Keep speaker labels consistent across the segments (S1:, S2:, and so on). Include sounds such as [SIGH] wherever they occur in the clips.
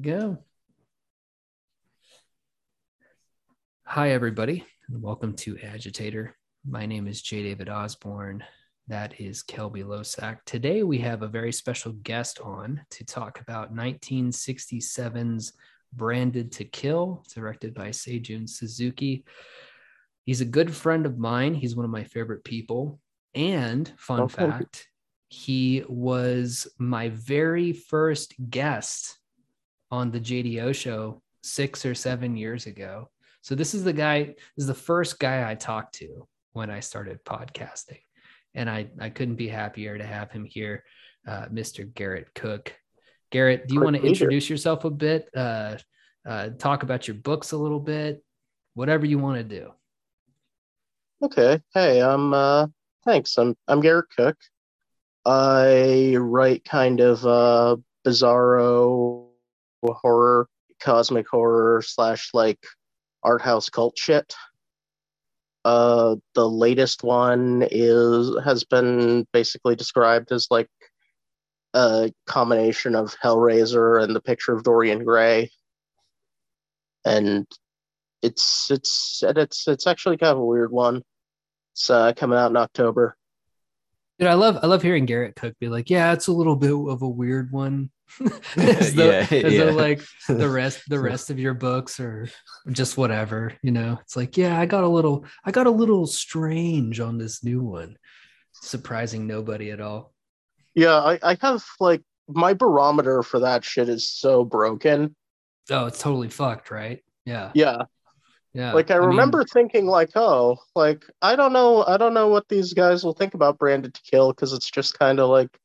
S1: go. Hi, everybody, and welcome to Agitator. My name is J. David Osborne. That is Kelby Losack. Today, we have a very special guest on to talk about 1967's Branded to Kill, directed by Seijun Suzuki. He's a good friend of mine. He's one of my favorite people. And fun
S2: Okay.
S1: fact, he was my very first guest on the JDO show six or seven years ago. So this is the guy, this is the first guy I talked to when I started podcasting. And I, I couldn't be happier to have him here, uh, Mr. Garrett Cook. Garrett, do you want
S2: to
S1: to
S2: be here.
S1: introduce yourself a bit? Uh, uh, talk about your books a little bit, whatever you want to do.
S2: Okay. Hey, I'm uh thanks. I'm I'm Garrett Cook. I write kind of uh bizarro horror, cosmic horror slash like art house cult shit. Uh the latest one is has been basically described as like a combination of Hellraiser and the picture of Dorian Gray. And it's it's it's it's actually kind of a weird one. It's uh, coming out in October.
S1: Dude, I love I love hearing Garrett Cook be like, yeah, it's a little bit of a weird one. [LAUGHS] [LAUGHS] as though,
S3: Yeah,
S1: as
S3: yeah.
S1: though like the rest the [LAUGHS] rest of your books or just whatever, you know. It's like, yeah, I got a little I got a little strange on this new one. Surprising nobody at all.
S2: Yeah, I, I have like my barometer for that shit is so broken.
S1: Oh, it's totally fucked, right? Yeah.
S2: Yeah,
S1: Yeah.
S2: like I,
S1: mean,
S2: remember thinking like, oh, like I don't know, I don't know what these guys will think about Branded to Kill because it's just kind of like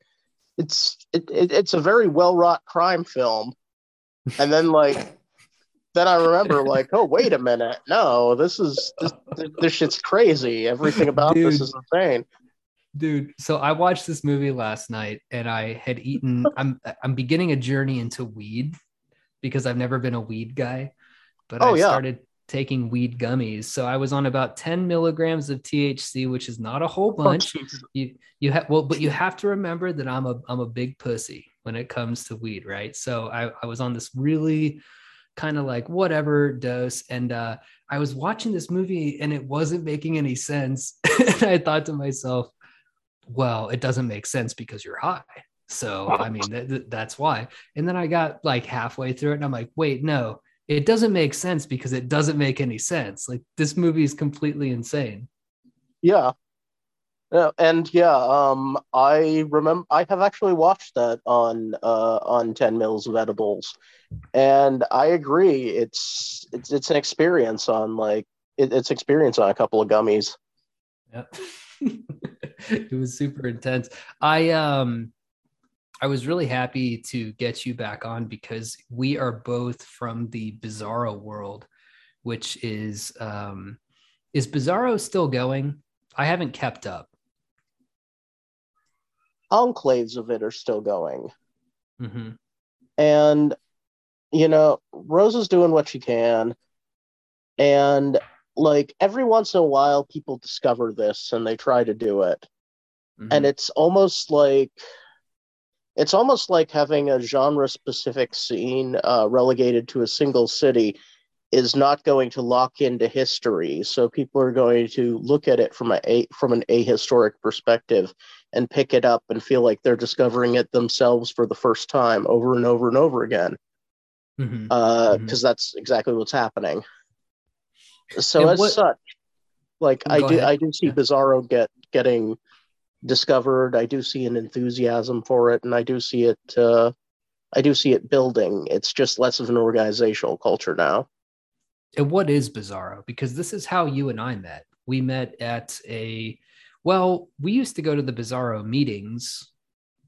S2: it's it, it it's a very well wrought crime film, and then like. Then I remember, [LAUGHS] like, oh wait a minute, no, this is this, this shit's crazy. Everything about this is insane.
S1: dude so i watched this movie last night and i had eaten [LAUGHS] i'm i'm beginning a journey into weed because i've never been a weed guy but
S2: Oh,
S1: i
S2: yeah.
S1: started taking weed gummies. So i was on about 10 milligrams of thc which is not a whole
S2: Oh,
S1: bunch.
S2: Jesus.
S1: you you have well but you have to remember that i'm a i'm a big pussy when it comes to weed right? So i, I was on this really kind of like whatever dose and uh i was watching this movie and it wasn't making any sense. [LAUGHS] And i thought to myself well it doesn't make sense because you're high. So i mean th- th- that's why. And then i got like halfway through it and i'm like wait no it doesn't make sense because it doesn't make any sense like this movie is completely insane
S2: Yeah. Yeah, and yeah, um, I remember I have actually watched that on uh on Ten Mils of Edibles, and I agree. It's it's it's an experience on like it, it's experience on a couple of gummies.
S1: Yeah. [LAUGHS] it was super intense. I um I was really happy to get you back on because we are both from the Bizarro world, which is um is Bizarro still going? I haven't kept up.
S2: Enclaves of it are still going,
S1: hmm
S2: and you know Rose is doing what she can, and like every once in a while people discover this and they try to do it.
S1: Mm-hmm.
S2: and it's almost like it's almost like having a genre specific scene uh, relegated to a single city is not going to lock into history so people are going to look at it from a, from an ahistoric perspective and pick it up and feel like they're discovering it themselves for the first time over and over and over again because
S1: Mhm.
S2: that's exactly what's happening so
S1: And
S2: as
S1: what-
S2: such like
S1: Go
S2: i do
S1: ahead.
S2: i do see
S1: Yeah.
S2: bizarro get getting discovered i do see an enthusiasm for it and i do see it uh i do see it building it's just less of an organizational culture now
S1: And what is Bizarro? Because this is how you and I met. We met at a, well, we used to go to the Bizarro meetings,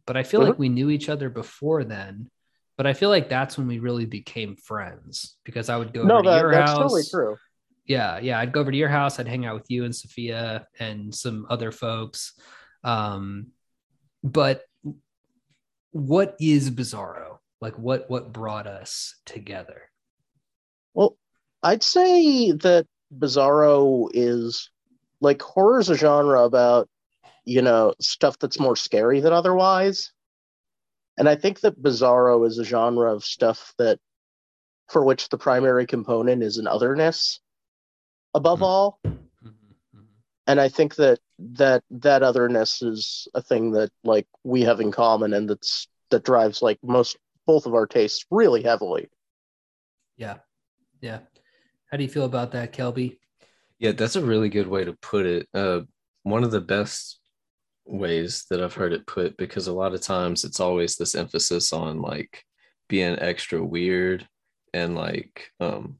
S1: but I feel
S2: Mhm.
S1: like we knew each other before then. But I feel like that's when we really became friends because I would go
S2: no
S1: over to
S2: that,
S1: your
S2: that's
S1: house.
S2: totally true
S1: Yeah, yeah. I'd go over to your house. I'd hang out with you and Sophia and some other folks. Um, but what is Bizarro? Like, what what brought us together?
S2: Well, I'd say that Bizarro is like horror is a genre about, you know, stuff that's more scary than otherwise. And I think that Bizarro is a genre of stuff that for which the primary component is an otherness above
S1: Mhm.
S2: all. And i think that that that otherness is a thing that like we have in common and that's that drives like most both of our tastes really heavily
S1: Yeah. Yeah. How do you feel about that, Kelby?
S3: Yeah, that's a really good way to put it. Uh, one of the best ways that I've heard it put, because a lot of times it's always this emphasis on like being extra weird and like um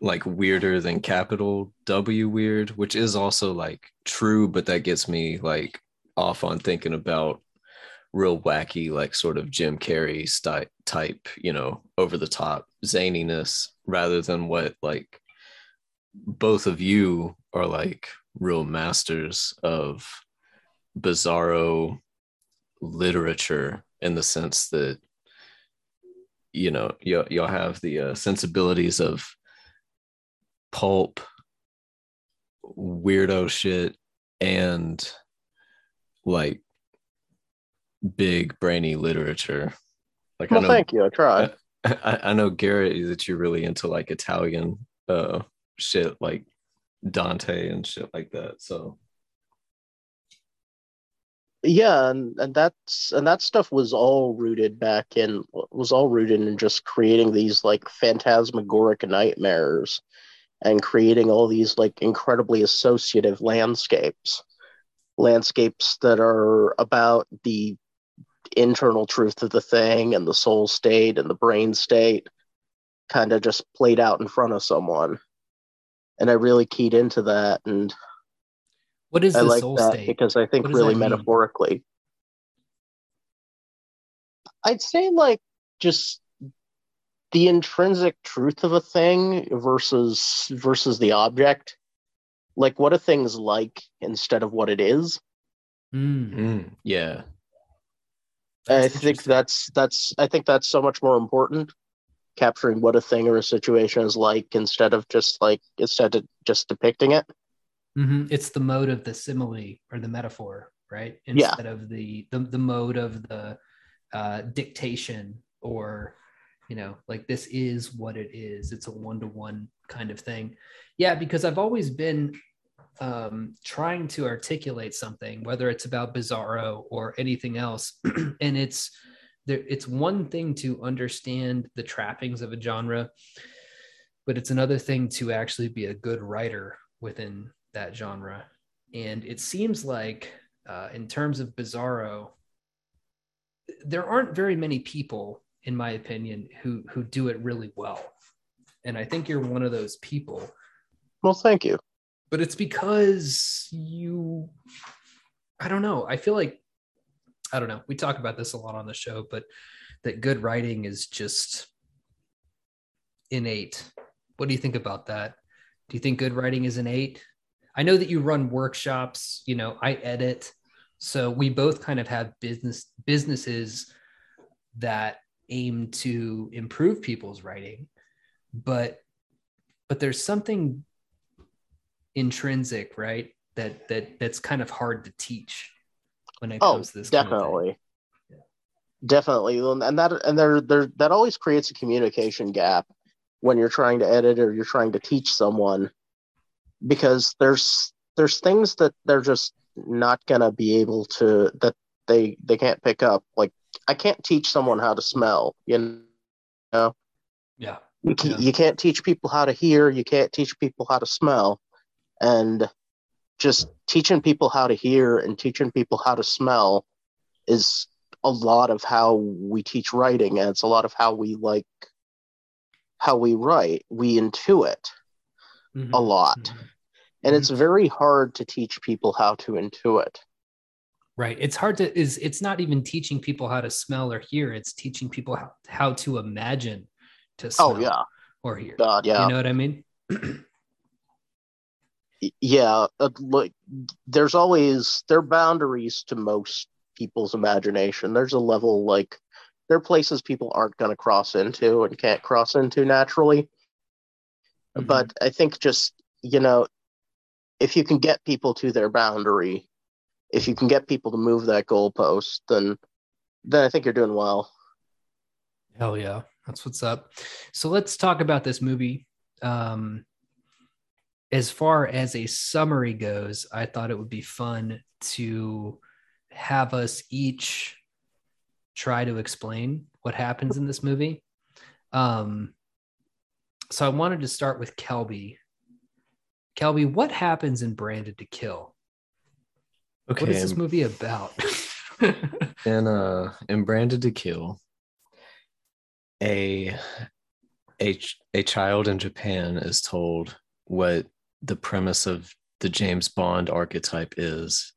S3: like weirder than capital W weird, which is also like true, but that gets me like off on thinking about real wacky, like sort of Jim Carrey style type, you know, over the top zaniness rather than what like both of you are like real masters of bizarro literature in the sense that you know y'all, y'all have the uh, sensibilities of pulp weirdo shit and like big brainy literature. Like
S2: well
S3: i know
S2: thank you. I try
S3: I, I know Garrett that you're really into like Italian uh shit like Dante and shit like that. So.
S2: Yeah and, and that's and that stuff was all rooted back in was all rooted in just creating these like phantasmagoric nightmares and creating all these like incredibly associative landscapes landscapes that are about the internal truth of the thing and the soul state and the brain state kind of just played out in front of someone and i really keyed into that and
S1: What is
S2: I
S1: the
S2: like
S1: soul
S2: that
S1: state?
S2: because I think really metaphorically. I'd say like just the intrinsic truth of a thing versus versus the object. Like what a thing's like instead of what it is.
S1: Mm,
S3: mm, yeah.
S2: I think that's that's I think that's so much more important. Capturing what a thing or a situation is like instead of just like instead of just depicting it.
S1: Mhm. It's the mode of the simile or the metaphor, right?
S2: Yeah.
S1: Instead of the the, the mode of the uh, dictation or you know, like this is what it is. It's a one to one kind of thing. Yeah, because I've always been um, trying to articulate something, whether it's about Bizarro or anything else, [CLEARS THROAT] and it's there. It's one thing to understand the trappings of a genre, but it's another thing to actually be a good writer within that genre. And it seems like, uh, in terms of Bizarro, there aren't very many people, in my opinion, who who do it really well. And I think you're one of those people.
S2: Well, thank you.
S1: But it's because you, I don't know. I feel like, I don't know. We talk about this a lot on the show, but that good writing is just innate. What do you think about that? Do you think good writing is innate? I know that you run workshops, you know, I edit. So we both kind of have business businesses that aim to improve people's writing. But but there's something intrinsic, right? That that that's kind of hard to teach when it
S2: Oh,
S1: comes to this. kind of
S2: definitely.
S1: Yeah.
S2: Definitely. And that and there there that always creates a communication gap when you're trying to edit or you're trying to teach someone because there's there's things that they're just not going to be able to that they they can't pick up like I can't teach someone how to smell, you know.
S1: Yeah.
S2: You, ca-
S1: Yeah.
S2: you can't teach people how to hear, you can't teach people how to smell. And just teaching people how to hear and teaching people how to smell is a lot of how we teach writing and it's a lot of how we like how we write. We intuit
S1: Mhm.
S2: a lot.
S1: Mhm.
S2: And it's very hard to teach people how to intuit.
S1: Right. It's hard to is it's not even teaching people how to smell or hear. It's teaching people how, how to imagine to smell
S2: Oh yeah.
S1: or hear.
S2: God, yeah.
S1: You know what I mean?
S2: yeah uh, like there's always there are boundaries to most people's imagination there's a level like there are places people aren't going to cross into and can't cross into naturally
S1: Mhm.
S2: but i think just you know if you can get people to their boundary if you can get people to move that goalpost then then i think you're doing well
S1: Hell yeah. That's what's up. So let's talk about this movie. Um, as far as a summary goes, I thought it would be fun to have us each try to explain what happens in this movie. Um, so I wanted to start with Kelby. Kelby, what happens in Branded to Kill?
S3: Okay.
S1: What is this movie about? [LAUGHS]
S3: and uh in Branded to Kill, a a a child in Japan is told what the premise of the James Bond archetype is.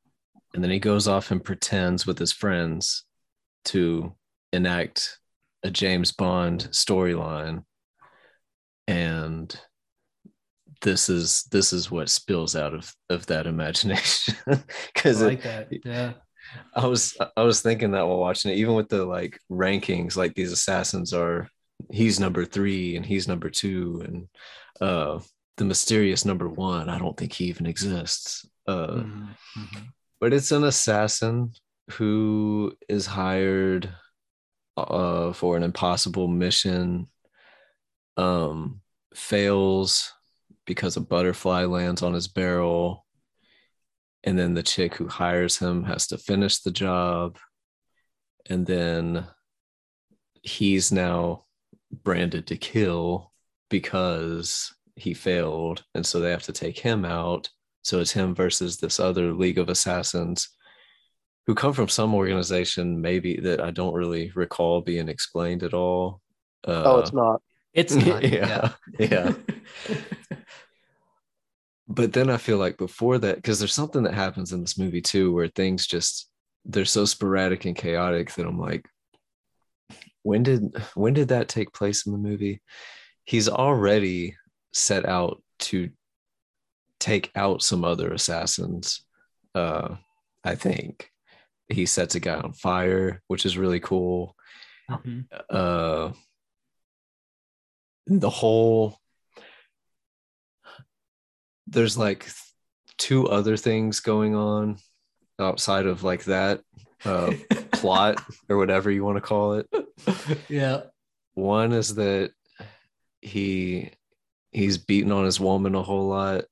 S3: And then he goes off and pretends with his friends to enact a James Bond storyline. And this is this is what spills out of of that imagination [LAUGHS] because
S1: I like that yeah
S3: i was i was thinking that while watching it even with the like rankings like these assassins are he's number three and he's number two and uh the mysterious number one i don't think he even exists uh
S1: mm-hmm.
S3: but it's an assassin who is hired uh for an impossible mission um fails because a butterfly lands on his barrel and then the chick who hires him has to finish the job and then he's now branded to kill because he failed and so they have to take him out so it's him versus this other league of assassins who come from some organization maybe that i don't really recall being explained at all uh,
S2: oh, it's not.
S1: It's [LAUGHS] not.
S3: yeah yeah [LAUGHS] but then I feel like before that, because there's something that happens in this movie too, where things just they're so sporadic and chaotic that I'm like, when did when did that take place in the movie? He's already set out to take out some other assassins. Uh, I think he sets a guy on fire, which is really cool.
S1: Mm-hmm.
S3: Uh, the whole there's like two other things going on outside of like that uh, [LAUGHS] plot or whatever you want to call it.
S1: Yeah.
S3: One is that he he's beating on his woman a whole lot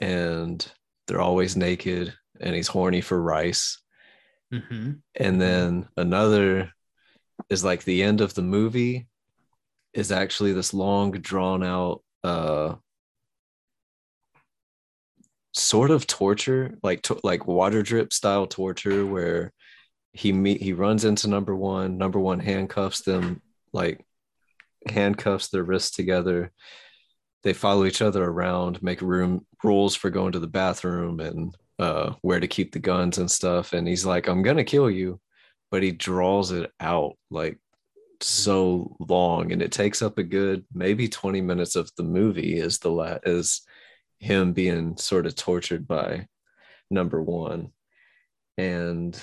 S3: and they're always naked and he's horny for rice.
S1: Mm-hmm.
S3: And then another is like the end of the movie is actually this long drawn out uh sort of torture, like to, like water drip style torture, where he meet he runs into number one. Number one handcuffs them, like handcuffs their wrists together. They follow each other around, make room rules for going to the bathroom and uh, where to keep the guns and stuff. And he's like, "I'm gonna kill you," but he draws it out like so long, and it takes up a good maybe 20 minutes of the movie. Is the la- is him being sort of tortured by number one. And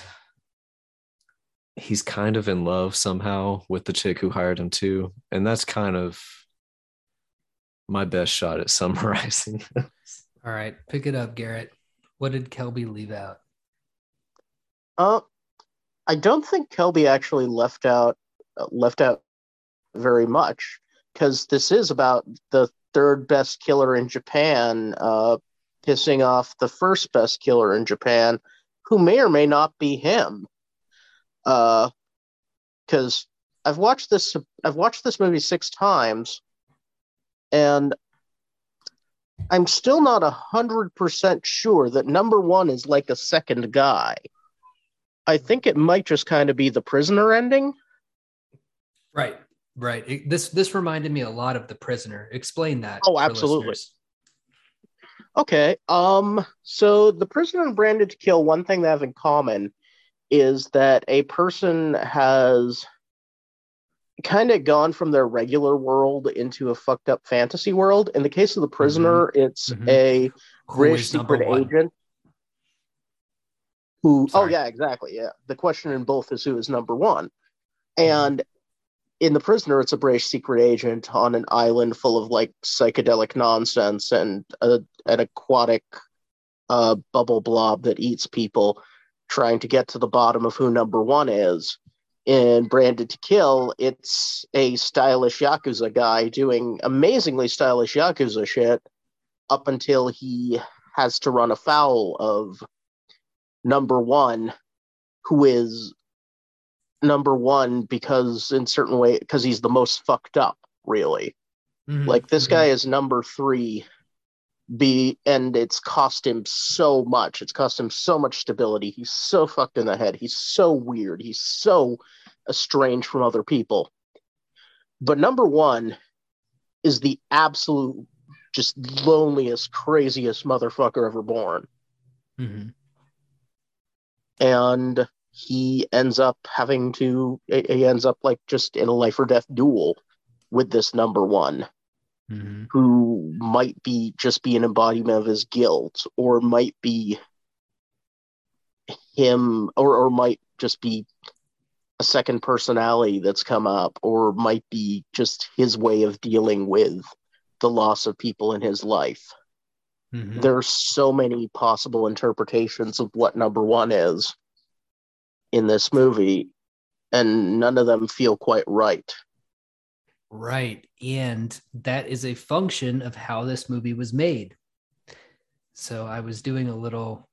S3: he's kind of in love somehow with the chick who hired him too and that's kind of my best shot at [LAUGHS] summarizing
S1: all right pick it up garrett. What did kelby leave out?
S2: Uh i don't think kelby actually left out left out very much because this is about the third best killer in Japan, uh, pissing off the first best killer in Japan, who may or may not be him. Because uh, I've watched this, I've watched this movie six times, and I'm still not a hundred percent sure that number one is like a second guy. I think it might just kind of be the prisoner ending.
S1: Right. Right. It, this this reminded me a lot of The Prisoner. Explain that.
S2: Oh, absolutely. Okay. Um. So The Prisoner and Branded to Kill. One thing they have in common is that a person has kind of gone from their regular world into a fucked up fantasy world. In the case of The Prisoner, mm-hmm. it's mm-hmm. a British secret agent who. Oh, Sorry. Oh yeah, exactly. Yeah. The question in both is who is number one, mm-hmm. and in the prisoner it's a british secret agent on an island full of like psychedelic nonsense and a, an aquatic uh, bubble blob that eats people trying to get to the bottom of who number one is. In Branded to Kill, it's a stylish Yakuza guy doing amazingly stylish Yakuza shit up until he has to run afoul of number one, who is number one because in certain way because he's the most fucked up, really.
S1: Mhm,
S2: Like this
S1: mhm.
S2: guy is number three. Be and it's cost him so much. It's cost him so much stability. He's so fucked in the head. He's so weird. He's so estranged from other people. But number one is the absolute just loneliest, craziest motherfucker ever born.
S1: Mhm.
S2: And he ends up having to he ends up like just in a life or death duel with this number one.
S1: Mhm.
S2: who might be just be an embodiment of his guilt or might be him or, or might just be a second personality that's come up or might be just his way of dealing with the loss of people in his life
S1: Mhm.
S2: there are so many possible interpretations of what number one is in this movie and none of them feel quite right
S1: Right. And that is a function of how this movie was made. So I was doing a little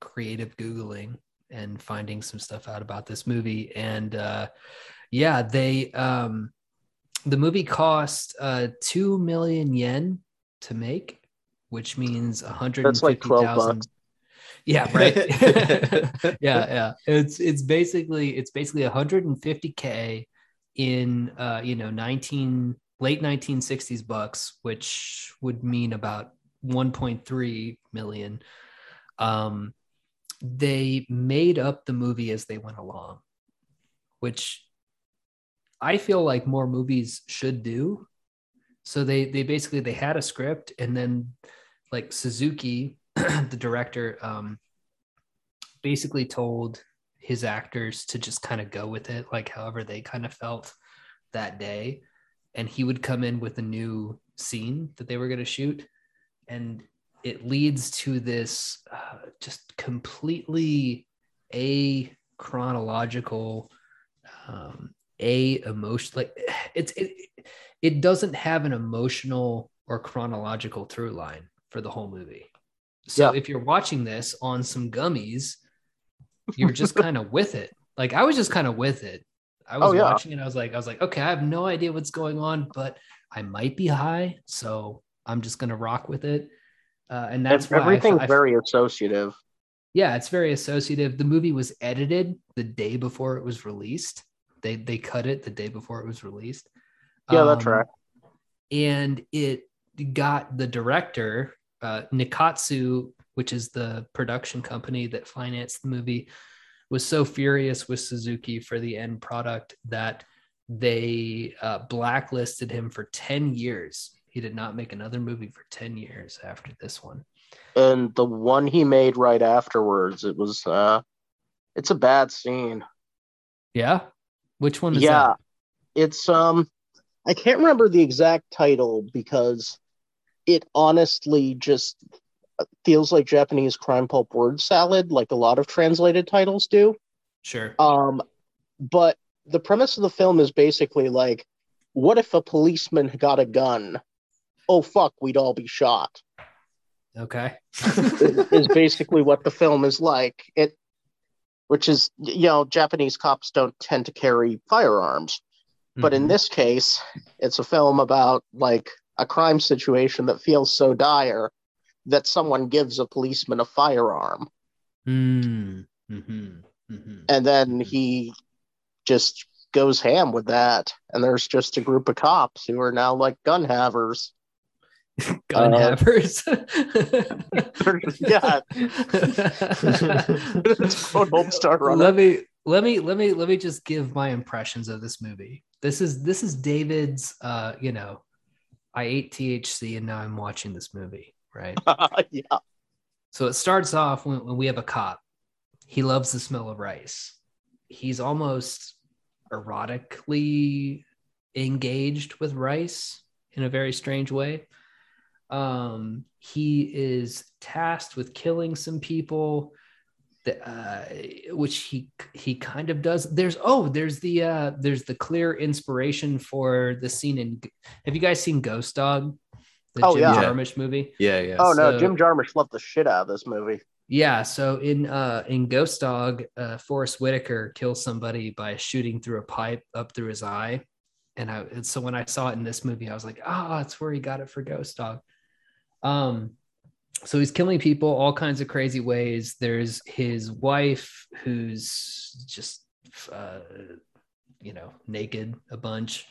S1: creative Googling and finding some stuff out about this movie. And uh, yeah, they, um, the movie cost uh, 2 million yen to make, which means
S2: That's like 12 bucks.
S1: Yeah, [LAUGHS] right. [LAUGHS] yeah, yeah. It's it's basically it's basically 150k in uh, you know 19 late 1960s bucks, which would mean about 1.3 million. Um, they made up the movie as they went along, which I feel like more movies should do. So they they basically they had a script and then like Suzuki, [CLEARS THROAT] the director, um, basically told his actors to just kind of go with it, like however they kind of felt that day. And he would come in with a new scene that they were going to shoot. And it leads to this uh, just completely a chronological, um, a emotion like it's it, it doesn't have an emotional or chronological through line for the whole movie. So
S2: Yeah.
S1: if you're watching this on some gummies, [LAUGHS] you're just kind of with it. Like I was just kind of with it. I was
S2: Oh, yeah.
S1: watching it. I was like, I was like, okay, I have no idea what's going on, but I might be high, so I'm just gonna rock with it. Uh, and that's I
S2: everything's
S1: I fe-
S2: very associative
S1: yeah, it's very associative. The movie was edited the day before it was released. They they cut it the day before it was released.
S2: Yeah, that's
S1: Um,
S2: right.
S1: And it got the director, uh, Nikkatsu, which is the production company that financed the movie, was so furious with Suzuki for the end product that they uh, blacklisted him for 10 years. He did not make another movie for 10 years after this one.
S2: and the one he made right afterwards it was uh it's a bad scene
S1: Yeah. Which one is
S2: yeah
S1: that?
S2: it's um i can't remember the exact title because it honestly just feels like japanese crime pulp word salad like a lot of translated titles do
S1: Sure.
S2: um but the premise of the film is basically like what if a policeman got a gun oh fuck we'd all be shot
S1: Okay. [LAUGHS]
S2: is basically what the film is like. It, which is, you know, Japanese cops don't tend to carry firearms, but in
S1: Mhm.
S2: this case, it's a film about like a crime situation that feels so dire that someone gives a policeman a firearm,
S1: Mm, mhm, mhm.
S2: and then
S1: Mhm.
S2: he just goes ham with that, and there's just a group of cops who are now like gun havers. [LAUGHS]
S1: gun
S2: uh,
S1: havers. [LAUGHS] [LAUGHS]
S2: yeah,
S1: let me let me let me let me just give my impressions of this movie. This is this is David's. Uh, you know, I ate THC and now I'm watching this movie. Right. [LAUGHS]
S2: yeah,
S1: So it starts off when, when we have a cop. He loves the smell of rice. He's almost erotically engaged with rice in a very strange way. Um, he is tasked with killing some people. The, uh, which he he kind of does. There's oh, there's the uh, there's the clear inspiration for the scene in. Have you guys seen Ghost Dog? The
S2: Oh,
S1: Jim
S2: yeah.
S1: Jarmusch movie.
S3: Yeah, yeah.
S2: Oh no, Jim Jarmusch loved the shit out of this movie.
S1: Yeah, so in uh in Ghost Dog, uh Forest Whitaker kills somebody by shooting through a pipe up through his eye. And I and so when I saw it in this movie, I was like, ah, that's where he got it for Ghost Dog. Um so he's killing people all kinds of crazy ways. There's his wife who's just uh you know, naked a bunch.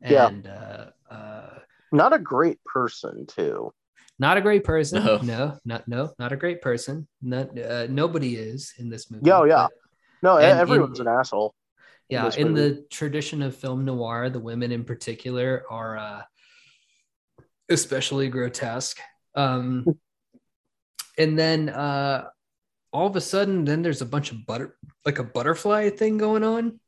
S2: Yeah.
S1: And uh uh
S2: Not a great person too.
S1: not a great person.
S3: No.
S1: No, not no, not a great person. Not uh, nobody is in this movie.
S2: Yeah, oh, yeah. No,
S1: And
S2: everyone's
S1: in-
S2: an asshole.
S1: yeah.
S2: this
S1: In the tradition of film noir, the women in particular are uh, especially grotesque. Um, [LAUGHS] and then uh, all of a sudden, then there's a bunch of butter, like a butterfly thing going on.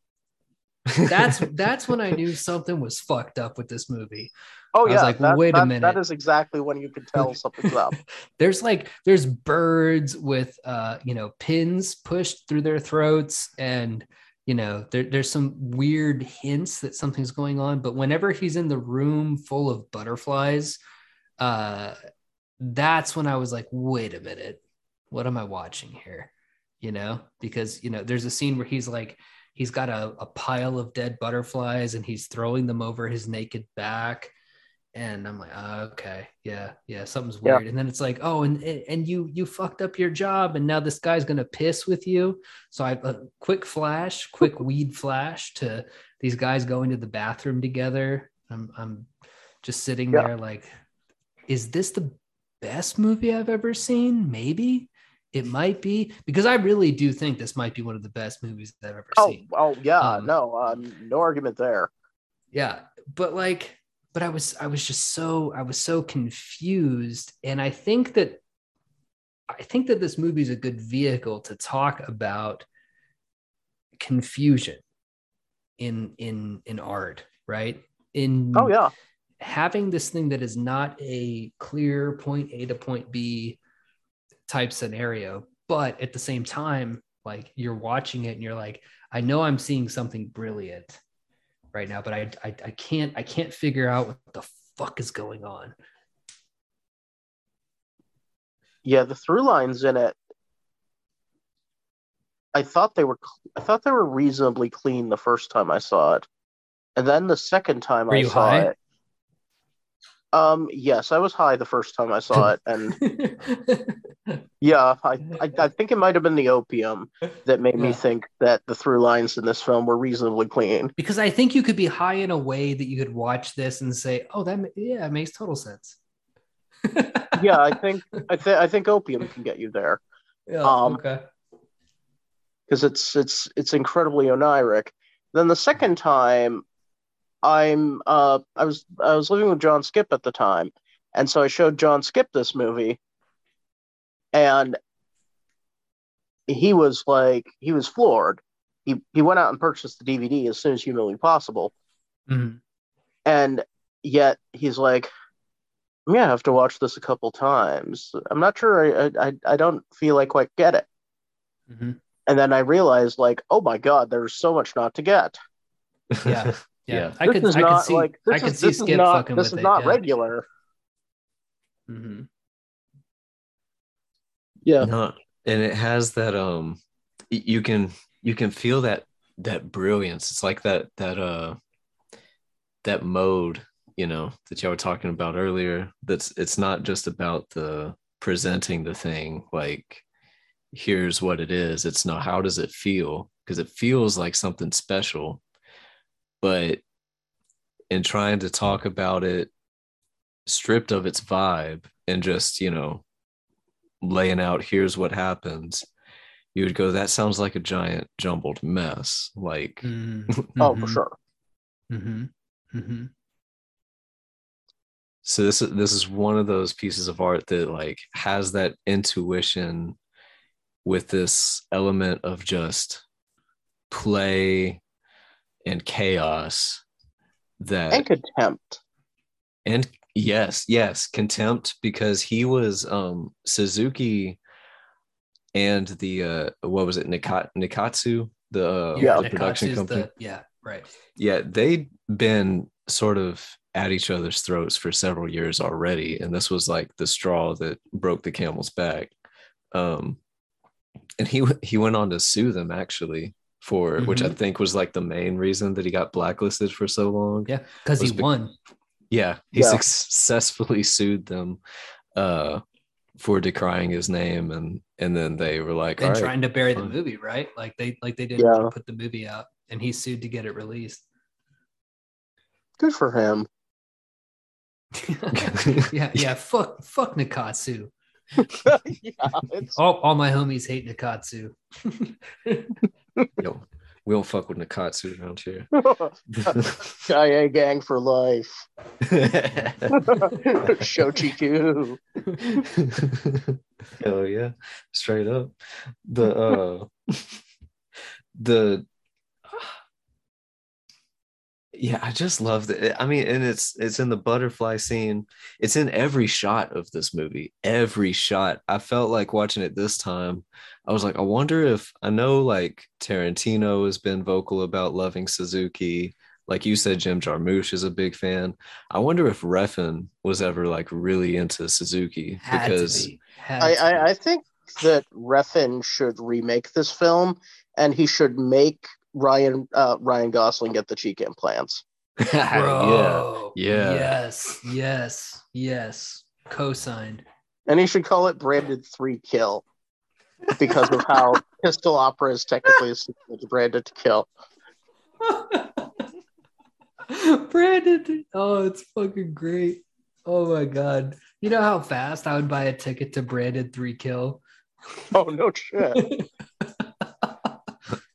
S1: That's [LAUGHS] that's when I knew something was fucked up with this movie.
S2: Oh
S1: I was
S2: yeah,
S1: like,
S2: that-
S1: wait a minute.
S2: That is exactly when you can tell [LAUGHS] something's up.
S1: there's like there's birds with uh you know pins pushed through their throats and you know there, there's some weird hints that something's going on but whenever he's in the room full of butterflies uh that's when i was like wait a minute what am i watching here? You know because you know there's a scene where he's like he's got a, a pile of dead butterflies and he's throwing them over his naked back. And i'm like oh, okay. Yeah yeah something's
S2: Yeah.
S1: weird. And then it's like oh and and you you fucked up your job and now this guy's gonna piss with you. So i a quick flash quick [LAUGHS] weed flash to these guys going to the bathroom together. I'm i'm just sitting
S2: Yeah.
S1: there like is this the best movie i've ever seen? Maybe. It might be because i really do think this might be one of the best movies i've ever
S2: Oh,
S1: seen.
S2: oh yeah,
S1: Um,
S2: no, uh, no argument there.
S1: yeah but like but i was i was just so i was so confused and i think that i think that this movie is a good vehicle to talk about confusion in in in art right? In
S2: Oh yeah,
S1: having this thing that is not a clear point A to point B type scenario, but at the same time, like you're watching it and you're like, I know I'm seeing something brilliant right now, but I I, I can't I can't figure out what the fuck is going on.
S2: yeah. The through lines in it, I thought they were, I thought they were reasonably clean the first time I saw it, and then the second time
S1: Were
S2: I saw
S1: high?
S2: it. Um. Yes, I was high the first time I saw it, and [LAUGHS] yeah, I, I, I think it might have been the opium that made me think that the through lines in this film were reasonably clean.
S1: because I think you could be high in a way that you could watch this and say, "Oh, that yeah, it makes total sense." [LAUGHS]
S2: Yeah, I think I think I think opium can get you there.
S1: Yeah,
S2: Um,
S1: okay.
S2: because it's it's it's incredibly oniric. Then the second time, I'm uh I was I was living with John Skipp at the time, and so I showed John Skipp this movie, and he was like he was floored. He he went out and purchased the DVD as soon as humanly possible,
S1: Mhm.
S2: and yet he's like, I'm gonna have to watch this a couple times. I'm not sure. I I I don't feel I quite get it.
S1: Mhm.
S2: And then I realized, like, oh my god, there's so much not to get. [LAUGHS]
S1: Yeah. Yeah,
S3: Yeah.
S1: I
S2: this
S1: could, I
S2: not
S1: could see,
S2: like this
S1: I could
S2: is,
S1: see
S2: this
S1: Skip
S2: is not
S1: fucking
S2: this
S1: with
S2: is
S1: it.
S2: not
S1: yeah.
S2: regular.
S1: hmm
S2: Yeah,
S3: No, and it has that um you can you can feel that that brilliance. It's like that that uh that mode, you know, that y'all were talking about earlier. That's it's not just about the presenting the thing like here's what it is. It's not how does it feel? Because it feels like something special. But in trying to talk about it stripped of its vibe and just, you know, laying out here's what happens you would go that sounds like a giant jumbled mess like
S1: Mm-hmm. [LAUGHS]
S2: oh for sure.
S1: hmm hmm
S3: so this is this is one of those pieces of art that like has that intuition with this element of just play and chaos that
S2: And contempt.
S3: and yes yes contempt because he was um suzuki and the uh what was it Nika- nikkatsu the, uh,
S2: Yeah.
S3: the production
S1: Nikkatsu's
S3: company
S1: the- yeah, right.
S3: yeah they'd been sort of at each other's throats for several years already and this was like the straw that broke the camel's back um and he he went on to sue them actually for which i
S1: Mhm.
S3: think was like the main reason that he got blacklisted for so long
S1: Yeah, because he
S3: be-
S1: won.
S3: yeah he
S2: Yeah.
S3: successfully sued them uh for decrying his name and and then they were like
S1: and
S3: all right
S1: trying to bury the movie, right? Like they like they didn't
S2: Yeah.
S1: want to put the movie out, and he sued to get it released.
S2: Good for him. [LAUGHS]
S1: yeah, yeah. Fuck, fuck Nikkatsu. [LAUGHS]
S2: yeah,
S1: All, all my homies hate Nikkatsu. [LAUGHS] [LAUGHS]
S3: Yo, we don't fuck with Nikkatsu around here. [LAUGHS]
S2: IA gang for life. [LAUGHS] Shochiku.
S3: Hell yeah, straight up. The uh, the yeah, I just love it. I mean, and it's it's in the butterfly scene. It's in every shot of this movie. Every shot. I felt like watching it this time. I was like, I wonder if I know like Tarantino has been vocal about loving Suzuki. Like you said, Jim Jarmusch is a big fan. I wonder if Refn was ever like really into Suzuki
S1: Had
S3: because
S1: be.
S2: I, I. I think that Refn should remake this film and he should make Ryan uh, Ryan Gosling get the cheek implants. [LAUGHS]
S3: yeah,
S1: Bro,
S3: yeah.
S1: Yes, yes, yes. Co-signed.
S2: And he should call it Branded Three Kill because of how [LAUGHS] Pistol Opera is technically a sequel to Branded to Kill. [LAUGHS]
S1: Brandon. Oh, it's fucking great. Oh my god. You know how fast I would buy a ticket to Brandon Three Kill?
S2: Oh no shit.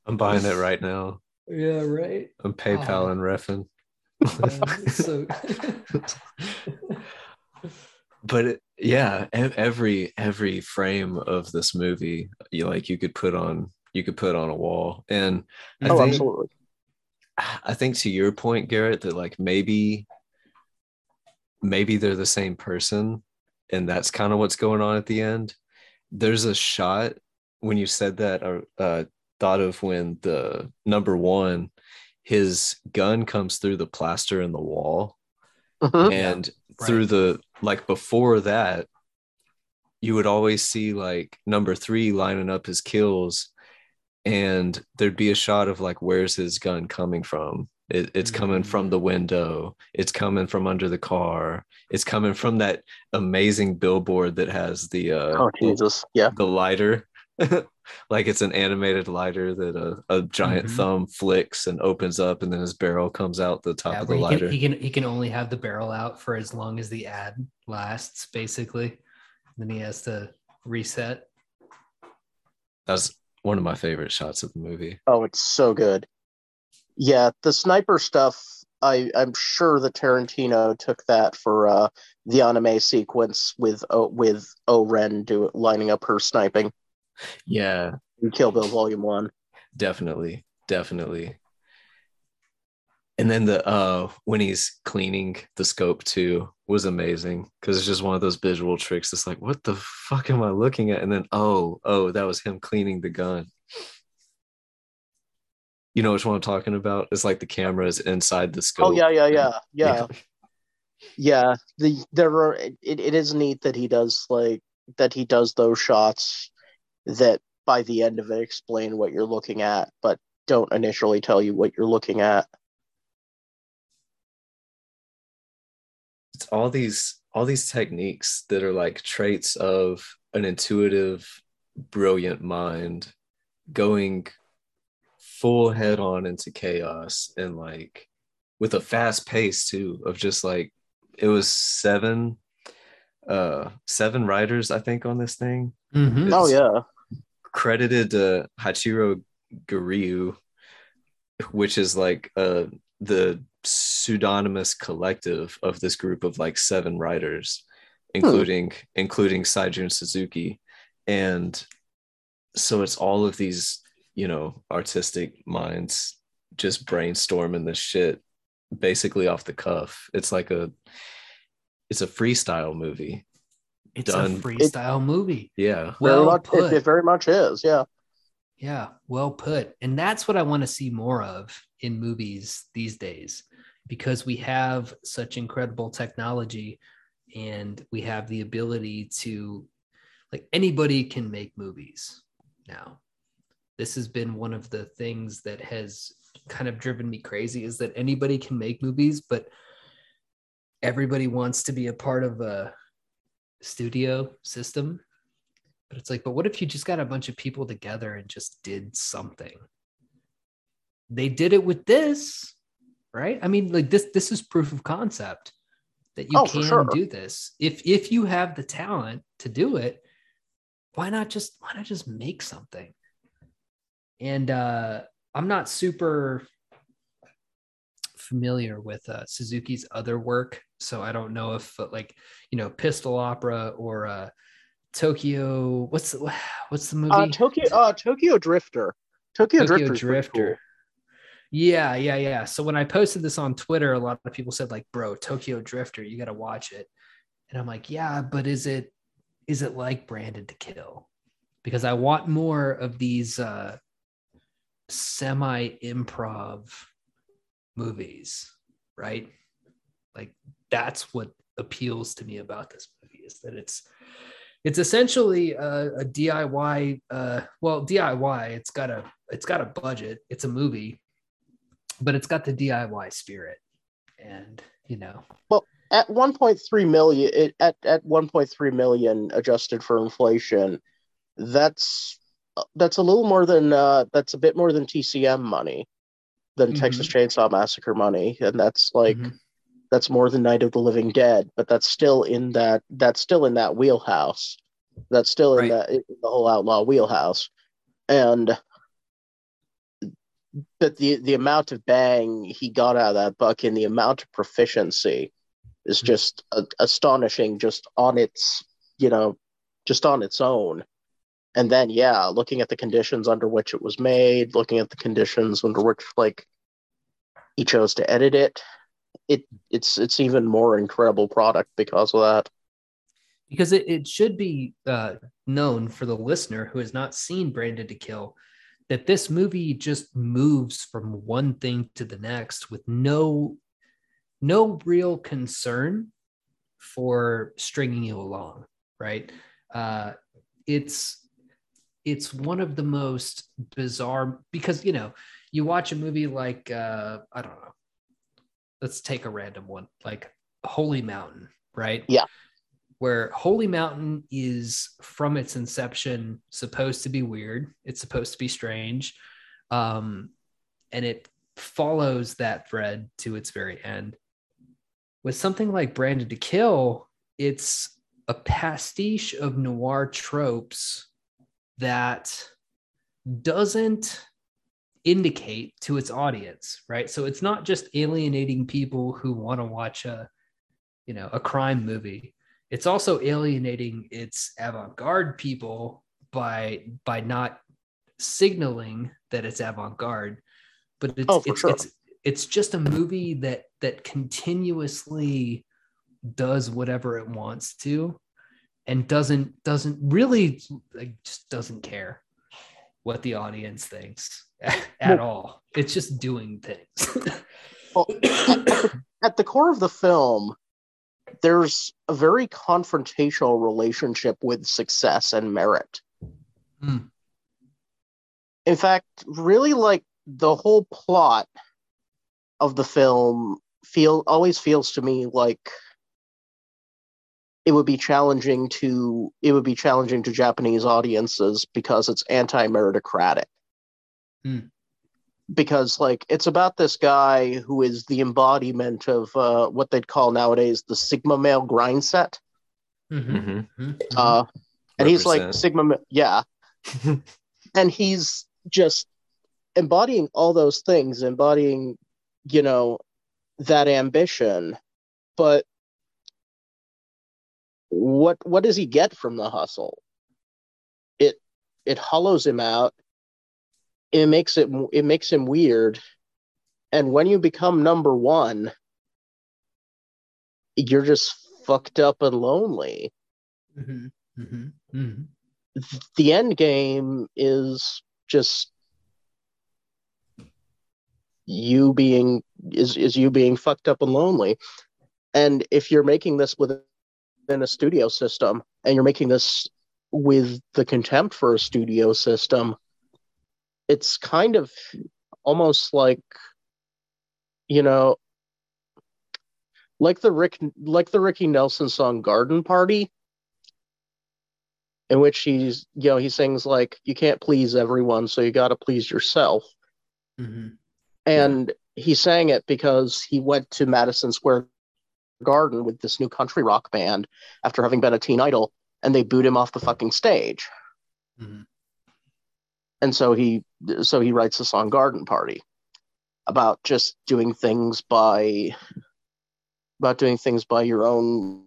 S3: I'm buying it [LAUGHS] right now.
S1: yeah, right.
S3: I'm PayPal
S1: Oh.
S3: and Refn.
S1: Yeah, [LAUGHS] so [LAUGHS]
S3: but it, yeah, every every frame of this movie, you like you could put on you could put on a wall, and I
S2: Oh,
S3: think
S2: absolutely.
S3: I think to your point, Garrett, that like maybe maybe they're the same person, and that's kind of what's going on at the end. There's a shot when you said that, or uh, thought of when the number one, his gun comes through the plaster in the wall,
S2: Mhm.
S3: and
S1: right.
S3: through the like before that you would always see like number three lining up his kills and there'd be a shot of like where's his gun coming from it, it's coming from the window it's coming from under the car it's coming from that amazing billboard that has the uh
S2: Oh Jesus. Yeah.
S3: the lighter [LAUGHS] like it's an animated lighter that a, a giant
S1: Mhm.
S3: thumb flicks and opens up and then his barrel comes out the top
S1: yeah,
S3: of the
S1: he
S3: lighter
S1: can, he can he can only have the barrel out for as long as the ad lasts, basically. Then he has to reset.
S3: that's one of my favorite shots of the movie
S2: Oh, it's so good. Yeah, the sniper stuff. I I'm sure that Tarantino took that for uh, the anime sequence with o, with Oren do lining up her sniping
S3: yeah.
S2: Kill Bill Volume One.
S3: definitely. Definitely. And then the uh when he's cleaning the scope too was amazing because it's just one of those visual tricks. It's like what the fuck am i looking at? And then oh oh that was him cleaning the gun. You know which one i'm talking about? It's like the camera is inside the scope.
S2: Oh yeah, yeah, [LAUGHS] yeah, yeah, yeah. The there are it, it is neat that he does like that he does those shots that by the end of it explain what you're looking at, but don't initially tell you what you're looking at.
S3: it's all these all these techniques that are like traits of an intuitive brilliant mind going full head on into chaos and like with a fast pace too of just like it was seven uh seven writers i think on this thing
S1: Mhm.
S2: Oh yeah.
S3: credited to hachiro guryu which is like uh the pseudonymous collective of this group of like seven writers including including Seijun Suzuki and so it's all of these you know artistic minds just brainstorming this shit basically off the cuff it's like a it's a freestyle movie
S1: It's
S3: done.
S1: a freestyle movie.
S3: Yeah.
S2: very
S1: Well
S2: much,
S1: put.
S2: it, it very much is. Yeah.
S1: Yeah, well put. And that's what I want to see more of in movies these days because we have such incredible technology and we have the ability to like anybody can make movies now. This has been one of the things that has kind of driven me crazy is that anybody can make movies but everybody wants to be a part of a studio system but it's like, but what if you just got a bunch of people together and just did something? They did it with this, right? I mean, like this this is proof of concept that you
S2: Oh,
S1: can
S2: sure.
S1: do this. If if you have the talent to do it, why not just why not just make something? And uh I'm not super familiar with uh, Suzuki's other work, so I don't know if uh, like you know Pistol Opera or uh, Tokyo. What's the, [SIGHS] what's the movie?
S2: Uh, Tokyo, uh, Tokyo Drifter. Tokyo,
S1: Tokyo
S2: Drifter's
S1: Drifter.
S2: cool.
S1: Yeah, yeah, yeah. So when I posted this on Twitter, a lot of people said like, "Bro, Tokyo Drifter, you got to watch it." And I'm like, "Yeah, but is it is it like Branded to Kill?" Because I want more of these uh semi improv movies, right? Like that's what appeals to me about this movie is that it's it's essentially a, a DIY. Uh, well, DIY. It's got a it's got a budget. It's a movie, but it's got the DIY spirit, and you know, Well,
S2: At 1.3 million, it, at at 1.3 million adjusted for inflation, that's that's a little more than uh, that's a bit more than TCM money, than
S1: Mhm.
S2: Texas Chainsaw Massacre money, and that's like
S1: Mhm.
S2: that's more than Night of the Living Dead, but that's still in that that's still in that wheelhouse. That's still in
S1: Right.
S2: that in the whole outlaw wheelhouse, and but the the amount of bang he got out of that buck and the amount of proficiency is
S1: Mhm.
S2: just a- astonishing, just on its you know, just on its own. And then yeah, looking at the conditions under which it was made, looking at the conditions under which like he chose to edit it, it it's it's even more incredible product because of that.
S1: because it, it should be uh, known for the listener who has not seen Branded to Kill that this movie just moves from one thing to the next with no no real concern for stringing you along right uh it's it's one of the most bizarre because you know you watch a movie like uh i don't know. Let's take a random one like holy mountain right?
S2: Yeah.
S1: where holy mountain is from its inception supposed to be weird. It's supposed to be strange. Um and it follows that thread to its very end. With something like branded to kill it's a pastiche of noir tropes that doesn't indicate to its audience right? So it's not just alienating people who want to watch a you know a crime movie. It's also alienating its avant-garde people by by not signaling that it's avant-garde. But it's
S2: Oh,
S1: it's,
S2: sure.
S1: it's it's just a movie that that continuously does whatever it wants to and doesn't doesn't really like just doesn't care what the audience thinks [LAUGHS] at all it's just doing things [LAUGHS]
S2: Well, at, the, core of the film, there's a very confrontational relationship with success and merit.
S1: Hmm.
S2: In fact, really like the whole plot of the film feel always feels to me like it would be challenging to it would be challenging to Japanese audiences because it's anti-meritocratic.
S1: Hmm.
S2: Because like it's about this guy who is the embodiment of uh, what they'd call nowadays the Sigma male grind set.
S1: Mhm.
S3: hmm
S1: Mhm.
S2: Uh, and he's like Sigma, yeah, [LAUGHS] and he's just embodying all those things, embodying, you know, that ambition. But what what does he get from the hustle? It it hollows him out. It makes it it makes him weird. And when you become number one, you're just fucked up and lonely.
S1: Mm-hmm. Mm-hmm. Mm-hmm.
S2: The end game is just you being is is you being fucked up and lonely. And if you're making this within a studio system and you're making this with the contempt for a studio system, it's kind of almost like you know like the Rick like the Ricky Nelson song Garden Party in which he's you know he sings like you can't please everyone so you got to please yourself
S1: Mm-hmm.
S2: and he sang it because he went to Madison Square Garden with this new country rock band after having been a teen idol and they boot him off the fucking stage
S1: Mhm.
S2: and so he so he writes the song Garden Party about just doing things by about doing things by your own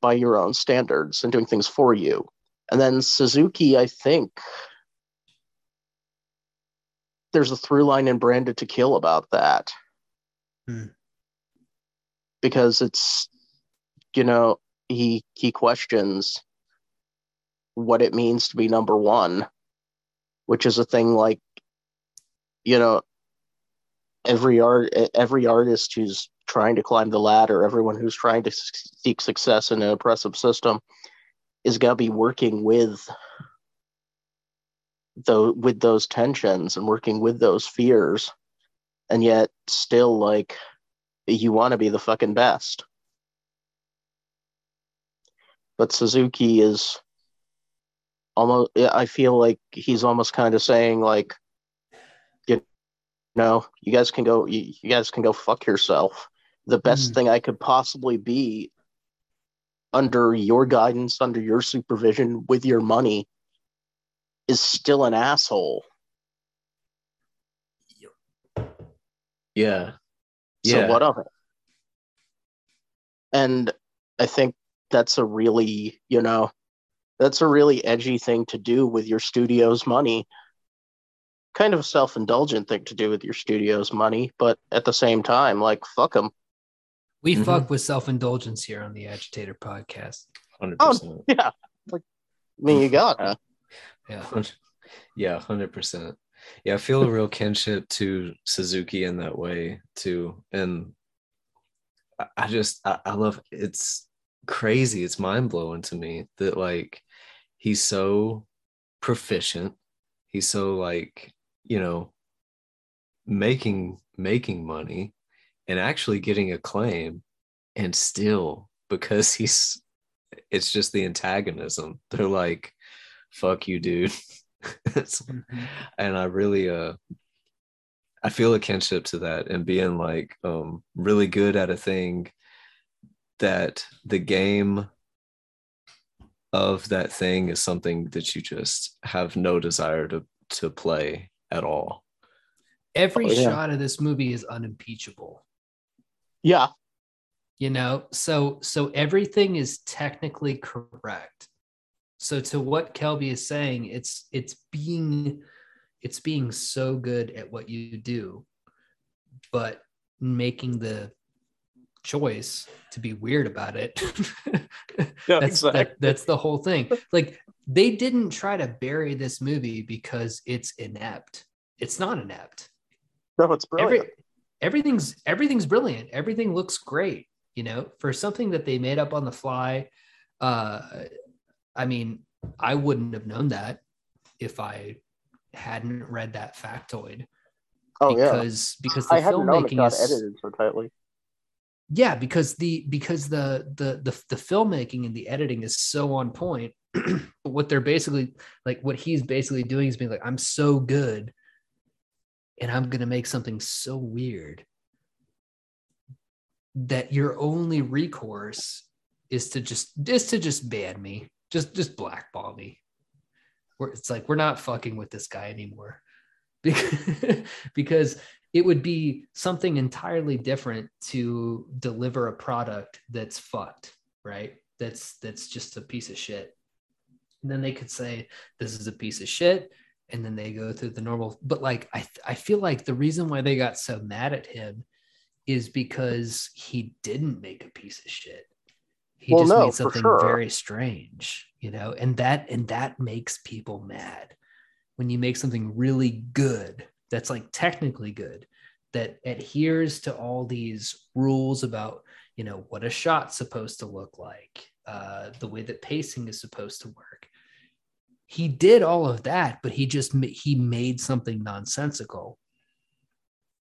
S2: by your own standards and doing things for you and then Suzuki I think there's a through line in Branded to Kill about that
S1: Hmm.
S2: Because it's you know he he questions what it means to be number one which is a thing like you know every art every artist who's trying to climb the ladder everyone who's trying to seek success in an oppressive system is going to be working with though with those tensions and working with those fears. And yet still like you want to be the fucking best but suzuki is almost i feel like he's almost kind of saying like you know you guys can go you, you guys can go fuck yourself the best
S1: Mm.
S2: thing i could possibly be under your guidance under your supervision with your money is still an asshole
S3: Yeah.
S2: So
S3: Yeah.
S2: what of it? And I think that's a really, you know, that's a really edgy thing to do with your studio's money. Kind of a self indulgent thing to do with your studio's money, but at the same time, like, fuck them.
S1: We
S3: Mhm.
S1: fuck with self indulgence here on the Agitator podcast.
S3: 100%.
S2: Yeah. Like, I mean, you gotta.
S1: Yeah. [LAUGHS]
S3: Yeah, hundred percent. Yeah, I feel a real kinship to Suzuki in that way too, and I, just I, I love it's crazy. It's mind blowing to me that like he's so proficient. He's so like you know making making money and actually getting acclaim, and still because he's it's just the antagonism. They're like, "Fuck you, dude." [LAUGHS] [LAUGHS] It's-
S1: Mhm.
S3: and I really uh I feel a kinship to that and being like um really good at a thing that the game of that thing is something that you just have no desire to to play at all.
S1: Every
S2: Oh, yeah.
S1: shot of this movie is unimpeachable.
S2: Yeah.
S1: you know so so everything is technically correct so to what kelby is saying it's it's being it's being so good at what you do but making the choice to be weird about it [LAUGHS]
S2: Yeah,
S1: that's that, that's the whole thing like they didn't try to bury this movie because it's inept it's not inept
S2: No, it's brilliant.
S1: Every, everything's everything's brilliant. Everything looks great. You know, for something that they made up on the fly. Uh, I mean, I wouldn't have known that if I hadn't read that factoid.
S2: oh, yeah.
S1: because because the
S2: I hadn't known it
S1: filmmaking is
S2: edited so tightly.
S1: yeah because the because the the the, the filmmaking and the editing is so on point [CLEARS THROAT] what they're basically like what he's basically doing is being like i'm so good and i'm going to make something so weird that your only recourse is to just is to just ban me just just blackball me. Where it's like we're not fucking with this guy anymore. Because [LAUGHS] because it would be something entirely different to deliver a product that's fucked right? That's that's just a piece of shit. And then they could say this is a piece of shit. And then they go through the normal but like i i feel like the reason why they got so mad at him is because he didn't make a piece of shit He
S2: Well,
S1: just
S2: no,
S1: made something
S2: sure.
S1: very strange, you know, and that and that makes people mad. When you make something really good that's like technically good that adheres to all these rules about you know what a shot's supposed to look like uh, the way that pacing is supposed to work. He did all of that but he just he made something nonsensical.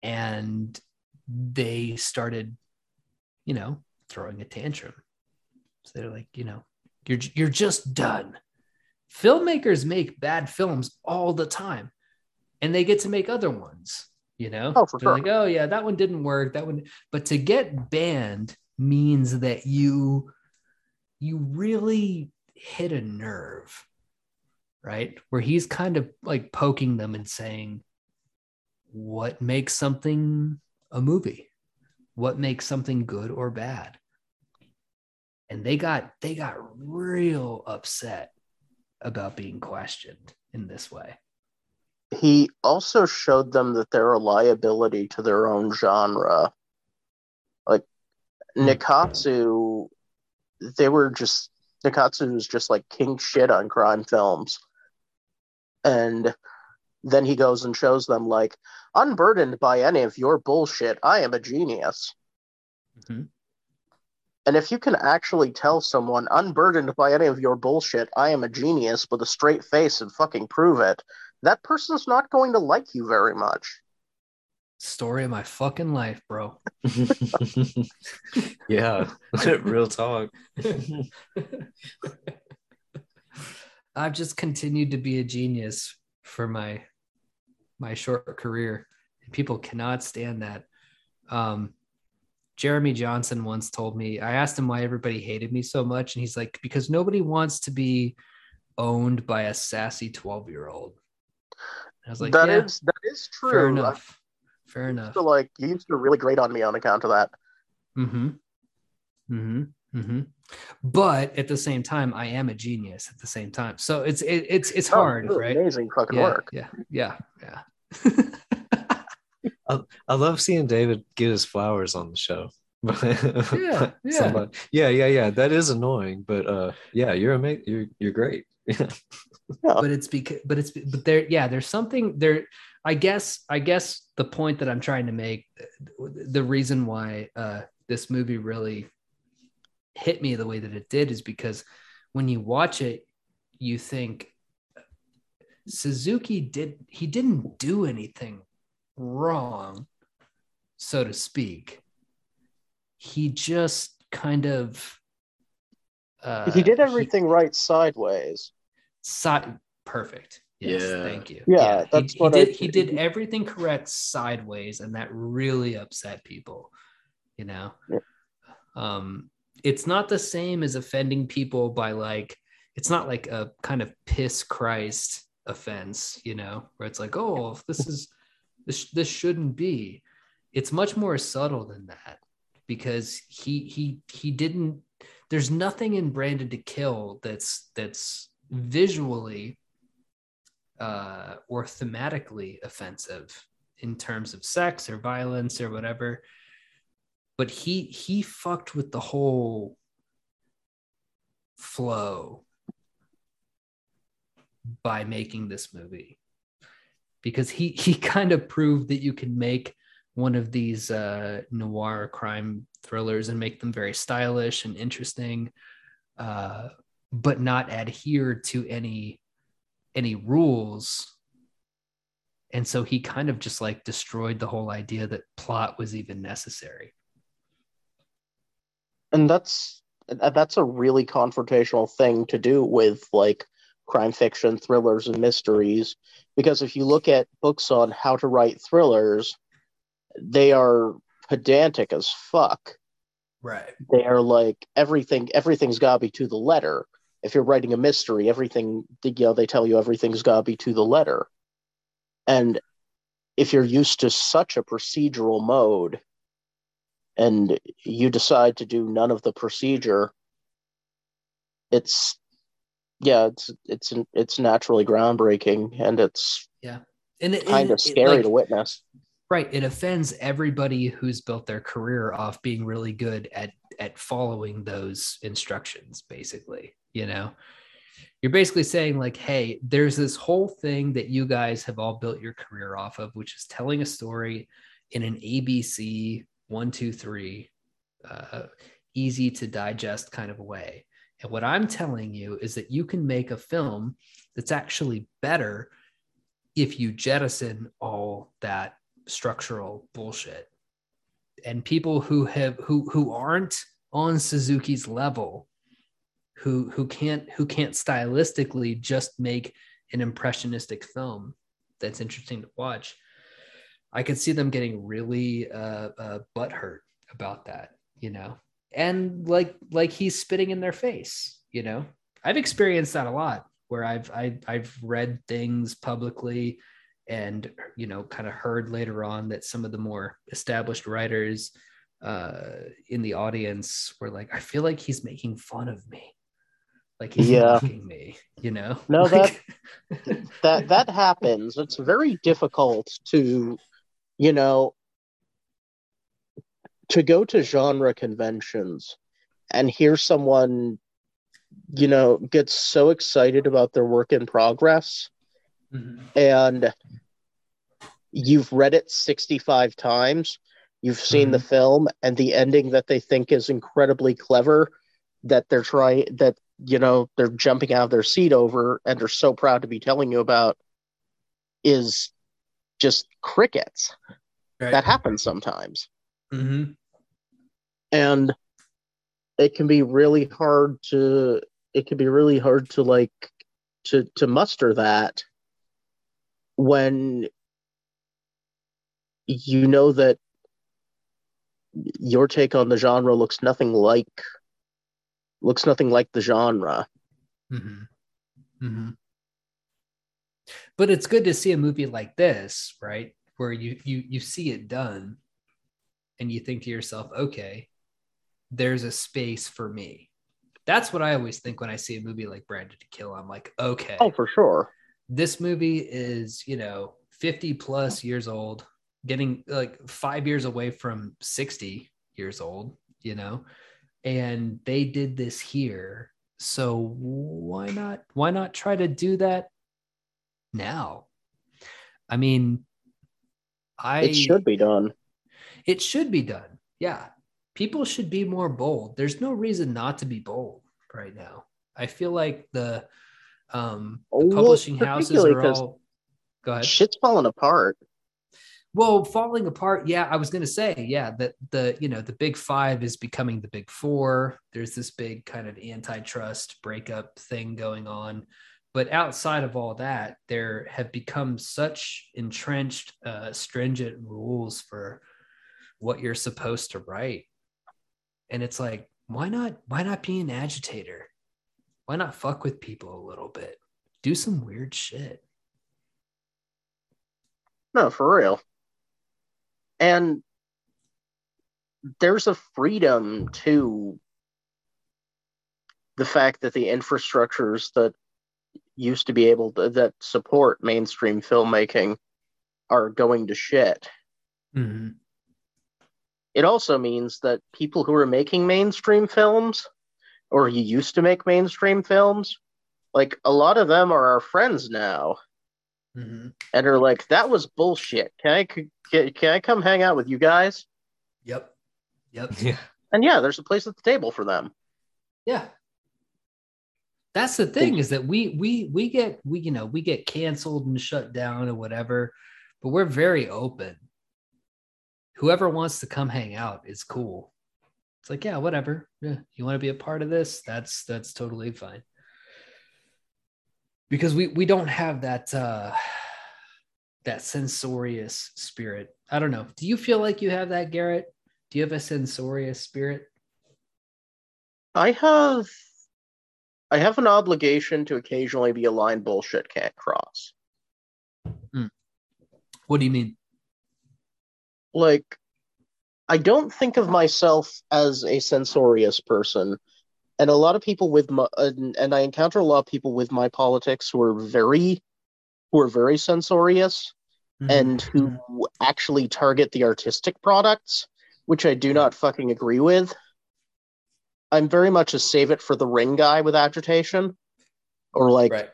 S1: And they started you know throwing a tantrum so they're like you know you're you're just done. Filmmakers make bad films all the time and they get to make other ones you know?
S2: Oh, for
S1: they're
S2: sure.
S1: like oh yeah that one didn't work that one but to get banned means that you you really hit a nerve right? Where he's kind of like poking them and saying what makes something a movie? What makes something good or bad and they got they got real upset about being questioned in this way
S2: He also showed them that they're a liability to their own genre. Like
S1: Hmm.
S2: Nikkatsu, they were just Nikkatsu was just like king shit on crime films. And then he goes and shows them like, unburdened by any of your bullshit, I am a genius.
S1: Mhm.
S2: And if you can actually tell someone, unburdened by any of your bullshit, I am a genius with a straight face and fucking prove it, that person's not going to like you very much.
S1: story of my fucking life bro [LAUGHS]
S3: yeah, [LAUGHS] real talk. [LAUGHS]
S1: I've just continued to be a genius for my my short career. People cannot stand that. Um, Jeremy Johnson once told me, I asked him why everybody hated me so much, and he's like, because nobody wants to be owned by a sassy 12 year old. I was like,
S2: That
S1: yeah,
S2: is that is true.
S1: fair
S2: I
S1: enough. Fair
S2: used
S1: enough.
S2: to, like you used to really grate on me on account of that.
S1: Mm-hmm. Mm-hmm. Mm-hmm. But at the same time, I am a genius at the same time. So it's it, it's it's
S2: Oh,
S1: hard,
S2: really
S1: right?
S2: Amazing fucking
S1: yeah,
S2: work.
S1: Yeah, yeah, yeah. [LAUGHS]
S3: I love seeing David get his flowers on the show. [LAUGHS]
S1: Yeah, yeah.
S3: Somebody- yeah, yeah, yeah. That is annoying, but uh, yeah, you're amazing. You're you're great. [LAUGHS] Yeah.
S1: but it's because but it's but there yeah there's something there i guess i guess the point that i'm trying to make the reason why uh this movie really hit me the way that it did is because when you watch it you think suzuki did he didn't do anything wrong so to speak he just kind of uh,
S2: he did everything right sideways.
S1: side perfect yes
S3: Yeah.
S1: thank you
S2: Yeah,
S1: he-
S2: that's
S1: he,
S2: what I-
S1: did he did everything correct sideways and that really upset people you know
S2: Yeah.
S1: um it's not the same as offending people by like it's not like a kind of piss christ offense you know where it's like oh this is this this shouldn't be. It's much more subtle than that because he he he didn't there's nothing in branded to kill that's that's visually uh, or thematically offensive in terms of sex or violence or whatever. But he he fucked with the whole flow by making this movie because he he [LAUGHS] kind of proved that you can make one of these uh, noir crime thrillers and make them very stylish and interesting uh, but not adhere to any any rules. And so he kind of just like destroyed the whole idea that plot was even necessary.
S2: And that's that's a really confrontational thing to do with like crime fiction thrillers and mysteries because if you look at books on how to write thrillers they are pedantic as fuck.
S1: Right.
S2: They are like everything everything's got to be to the letter. If you're writing a mystery everything you know they tell you everything's got to be to the letter. And if you're used to such a procedural mode and you decide to do none of the procedure it's yeah it's it's it's naturally groundbreaking and it's yeah,
S1: and it,
S2: kind
S1: it-
S2: of
S1: it,
S2: scary
S1: like,
S2: to witness.
S1: Right. It offends everybody who's built their career off being really good at at following those instructions basically you know? You're basically saying like hey there's this whole thing that you guys have all built your career off of which is telling a story in an abc one two three uh, easy to digest kind of way and what i'm telling you is that you can make a film that's actually better if you jettison all that structural bullshit. And people who have who who aren't on Suzuki's level who who can't who can't stylistically just make an impressionistic film that's interesting to watch i could see them getting really uh, uh butthurt about that you know and like like he's spitting in their face you know i've experienced that a lot where i've I, i've read things publicly and you know kind of heard later on that some of the more established writers uh in the audience were like i feel like he's making fun of me like he's
S2: Yeah.
S1: mocking me you know [LAUGHS]
S2: No,
S1: Like-
S2: that that happens. It's very difficult to, you know, to go to genre conventions and hear someone, you know, get so excited about their work in progress
S1: Mhm.
S2: and you've read it 65 times, you've seen the film and the ending that they think is incredibly clever that they're trying that you know they're jumping out of their seat over and are so proud to be telling you about is just crickets.
S1: Right.
S2: That happens sometimes.
S1: Mhm.
S2: And it can be really hard to it can be really hard to like to to muster that when you know that your take on the genre looks nothing like looks nothing like the genre.
S1: Mhm. Mhm. But it's good to see a movie like this, right? Where you you you see it done and you think to yourself, okay, there's a space for me. That's what I always think when I see a movie like Branded to Kill. I'm like, okay,
S2: Oh, for sure.
S1: this movie is, you know, 50 plus years old, getting like five years away from 60 years old, you know, and they did this here. So why not, why not try to do that now? I mean, I,
S2: it should be done.
S1: It should be done. Yeah. People should be more bold. There's no reason not to be bold right now. I feel like the um the
S2: Well,
S1: publishing houses are all go ahead.
S2: Shit's falling apart.
S1: Well, falling apart. Yeah, I was gonna say, yeah, that the you know the big five is becoming the big four. There's this big kind of antitrust breakup thing going on. But outside of all that, there have become such entrenched, uh, stringent rules for what you're supposed to write. And it's like, why not? Why not be an agitator? Why not fuck with people a little bit? Do some weird shit.
S2: No, for real. And there's a freedom to the fact that the infrastructures that used to be able to that support mainstream filmmaking are going to shit.
S1: Mm-hmm.
S2: It also means that people who are making mainstream films or who used to make mainstream films, like a lot of them are our friends now.
S1: Mm-hmm.
S2: and are like, "That was bullshit. Can I can, can I come hang out with you guys?"
S1: Yep. Yep. [LAUGHS]
S3: Yeah.
S2: And yeah, there's a place at the table for them.
S1: Yeah. That's the thing is that we we we get we you know we get canceled and shut down or whatever, but we're very open. Whoever wants to come hang out is cool. It's like, yeah, whatever. Yeah, you want to be a part of this? That's that's totally fine. Because we we don't have that uh that censorious spirit. I don't know. Do you feel like you have that, Garrett? Do you have a censorious spirit?
S2: I have I have an obligation to occasionally be a line bullshit can't cross.
S1: What do you mean?
S2: Like I don't think of myself as a censorious person. And a lot of people with my and, and I encounter a lot of people with my politics who are very who are very censorious mm-hmm. and who actually target the artistic products, which I do not fucking agree with. I'm very much a save it for the ring guy with agitation, or like
S1: right.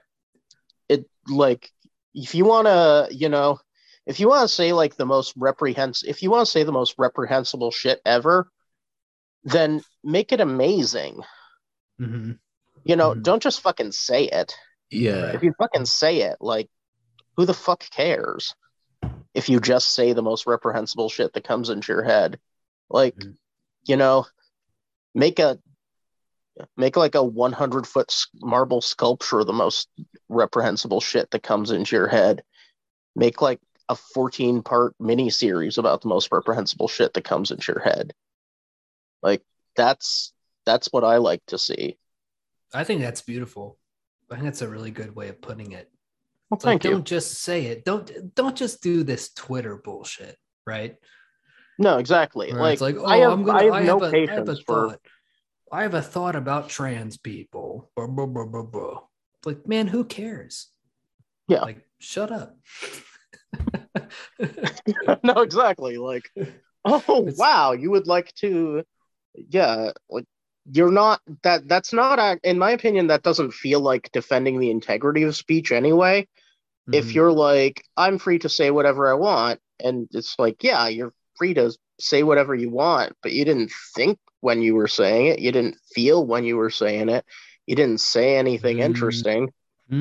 S2: it like if you want to, you know, if you want to say like the most reprehensible, if you want to say the most reprehensible shit ever, then make it amazing.
S1: Mhm.
S2: You know,
S1: Mhm.
S2: don't just fucking say it.
S3: Yeah.
S2: If you fucking say it, like, who the fuck cares? If you just say the most reprehensible shit that comes into your head, like,
S1: Mhm.
S2: you know, make a make like a 100 foot marble sculpture of the most reprehensible shit that comes into your head. Make like a 14 part mini series about the most reprehensible shit that comes into your head. Like that's that's what I like to see.
S1: I think that's beautiful. I think that's a really good way of putting it.
S2: Well,
S1: like,
S2: thank you.
S1: don't just say it. Don't don't just do this Twitter bullshit, right?
S2: No, exactly. Like,
S1: it's like, oh,
S2: I have,
S1: am gonna,
S2: I have
S1: I
S2: no
S1: have a, I have a
S2: for.
S1: thought. I have a thought about trans people. Blah, blah, blah, blah, blah. Like, man, who cares?
S2: Yeah.
S1: Like, shut up. [LAUGHS] [LAUGHS]
S2: no, exactly. Like, oh
S1: It's-
S2: wow, you would like to, yeah, like you're not that. That's not, in my opinion, that doesn't feel like defending the integrity of speech anyway. If
S1: Mhm.
S2: you're like, I'm free to say whatever I want, and it's like, yeah, you're free to say whatever you want, but you didn't think when you were saying it, you didn't feel when you were saying it, you didn't say anything
S1: Mm.
S2: interesting.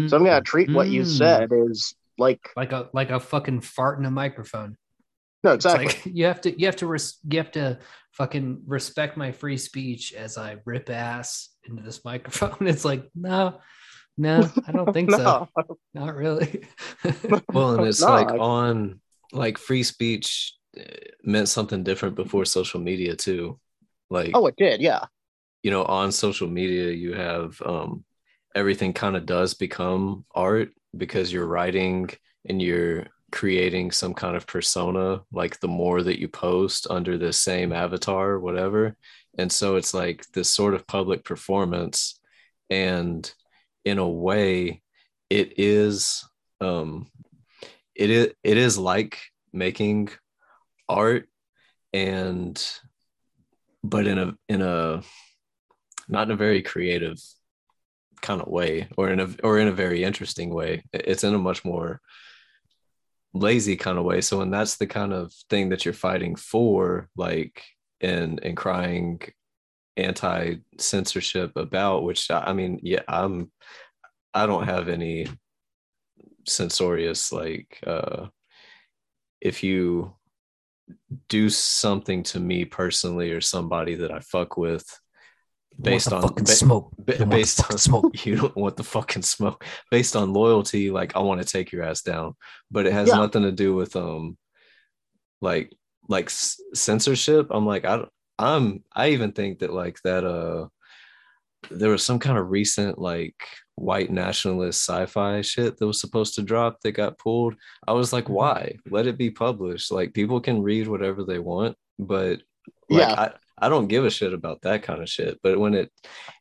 S2: So I'm gonna treat what you
S1: Mm.
S2: said as like,
S1: like a like a fucking fart in a microphone.
S2: no,
S1: It's
S2: exactly.
S1: like [LAUGHS] you have to you have to res- you have to fucking respect my free speech as I rip ass into this [LAUGHS] microphone. It's like no, no, I don't [LAUGHS] think so. Not really.
S3: Well, and it's
S2: No,
S3: like
S2: I-
S3: on like free speech uh, meant something different before social media too. Like
S2: oh, it did, yeah.
S3: you know, on social media you have um everything kind of does become art because you're writing and you're creating some kind of persona like the more that you post under the same avatar or whatever. And so it's like this sort of public performance. And in a way it is um it is it is like making art and but in a in a not in a very creative kind of way or in a or in a very interesting way. It's in a much more lazy kind of way. So when that's the kind of thing that you're fighting for like and and crying anti censorship about which I mean yeah I'm I don't have any censorious like uh if you do something to me personally or somebody that I fuck with based on
S1: fucking
S3: ba-
S1: smoke.
S3: ba- based on
S1: smoke. [LAUGHS]
S3: you don't want the fucking smoke based on loyalty like i want to take your ass down but it has
S2: Yeah.
S3: nothing to do with um like like s- censorship i'm like i don't- i'm i even think that like that uh there was some kind of recent like white nationalist sci-fi shit that was supposed to drop that got pulled i was like
S1: Mhm.
S3: why let it be published like people can read whatever they want but like
S2: Yeah.
S3: I, I don't give a shit about that kind of shit but when it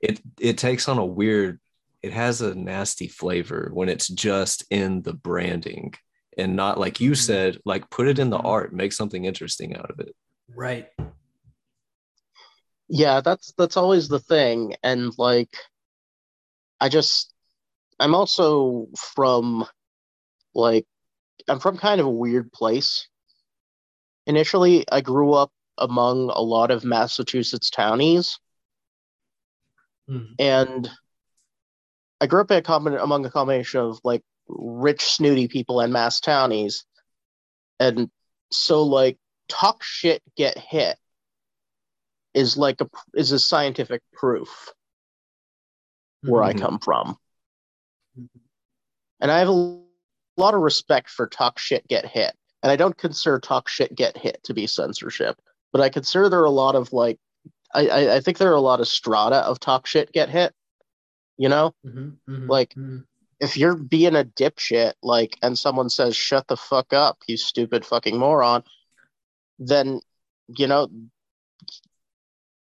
S3: it it takes on a weird it has a nasty flavor when it's just in the branding and not like you
S1: Mhm.
S3: said like put it in the
S1: Mhm.
S3: art make something interesting out of it
S1: Right.
S2: Yeah, that's that's always the thing. And like I just I'm also from like I'm from kind of a weird place. Initially, I grew up among a lot of Massachusetts townies
S1: Mhm.
S2: and I grew up in a common, among a combination of like rich, snooty people and mass townies. And so like talk shit, get hit is like a is a scientific proof where I
S3: Mhm.
S2: come from.
S1: Mhm.
S2: And I have a lot of respect for talk shit, get hit. And I don't consider talk shit, get hit to be censorship, but I consider there are a lot of like, I, I, I think there are a lot of strata of talk shit, get hit. You know,
S1: Mhm, mhm,
S2: Like-
S1: mhm.
S2: if you're being a dipshit, like, and someone says, shut the fuck up, you stupid fucking moron, then, you know,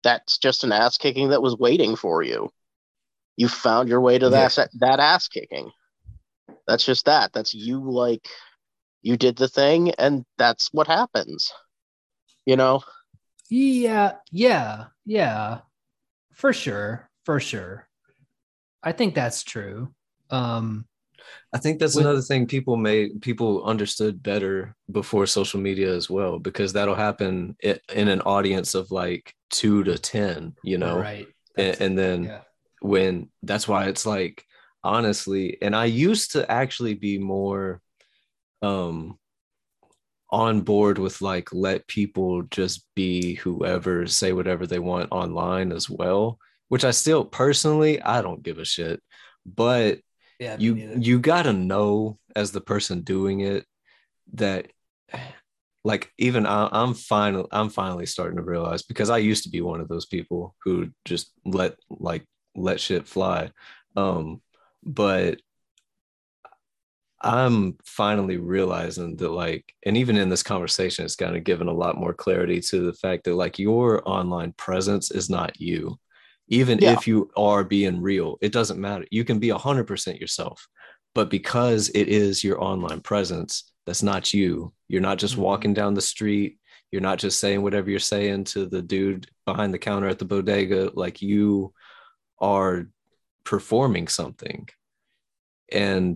S2: that's just an ass kicking that was waiting for you. You found your way to that, that ass kicking. That's just that. That's you, like, you did the thing, and that's what happens. You know?
S1: Yeah, yeah, yeah. for sure, for sure. I think that's true. Um,
S3: I think that's
S1: With-
S3: another thing people made people understood better before social media as well, because that'll happen i- in an audience of like two to ten, you know,
S1: right.
S3: and, and then
S1: yeah.
S3: when that's why it's like honestly, and I used to actually be more um on board with like let people just be whoever say whatever they want online as well which i still personally i don't give a shit but
S1: Yeah.
S3: you
S1: neither.
S3: you gotta know as the person doing it that like even I, i'm finally i'm finally starting to realize because i used to be one of those people who just let like let shit fly um but i'm finally realizing that like and even in this conversation it's kind of given a lot more clarity to the fact that like your online presence is not you. Even
S2: Yeah.
S3: if you are being real it doesn't matter. You can be 100% yourself but because it is your online presence that's not you. You're not just
S1: Mhm.
S3: walking down the street. You're not just saying whatever you're saying to the dude behind the counter at the bodega. Like you are performing something. And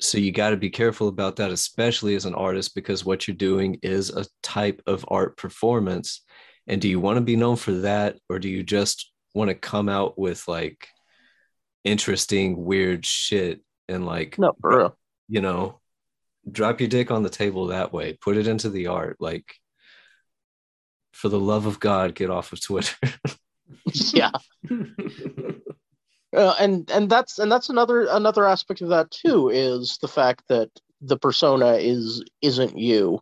S3: so you got to be careful about that especially as an artist because what you're doing is a type of art performance and do you want to be known for that or do you just want to come out with like interesting weird shit and like
S2: No, for real.
S3: you know drop your dick on the table that way put it into the art like for the love of god get off of twitter [LAUGHS]
S2: yeah. [LAUGHS] Uh, and and that's and that's another another aspect of that too is the fact that the persona is isn't you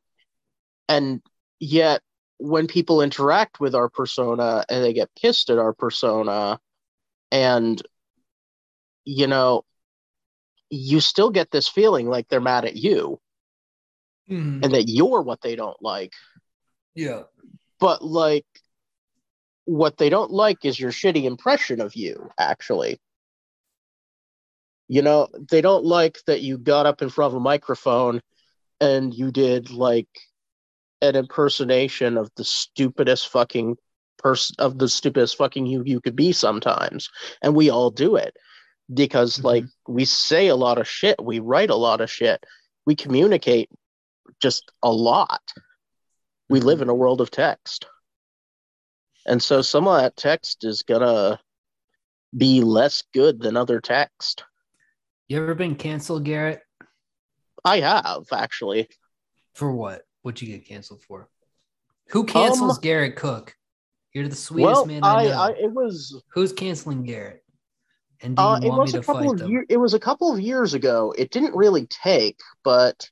S2: and yet when people interact with our persona and they get pissed at our persona and you know you still get this feeling like they're mad at you
S1: Mhm.
S2: and that you're what they don't like
S1: yeah.
S2: but like what they don't like is your shitty impression of you actually you know they don't like that you got up in front of a microphone and you did like an impersonation of the stupidest fucking person of the stupidest fucking you you could be sometimes. And we all do it because
S1: Mhm.
S2: like we say a lot of shit we write a lot of shit we communicate just a lot. We live in a world of text. And so some of that text is gonna be less good than other text
S1: You ever been canceled, Garrett?
S2: i have actually
S1: For what? What'd you get canceled for? Who cancels
S2: Um,
S1: Garrett Cook? You're the sweetest
S2: well
S1: man I
S2: I,
S1: know.
S2: I it was
S1: Who's canceling Garrett? And do you
S2: uh, it was
S1: me
S2: a
S1: to
S2: couple
S1: fight
S2: of years it was a couple of years ago it didn't really take but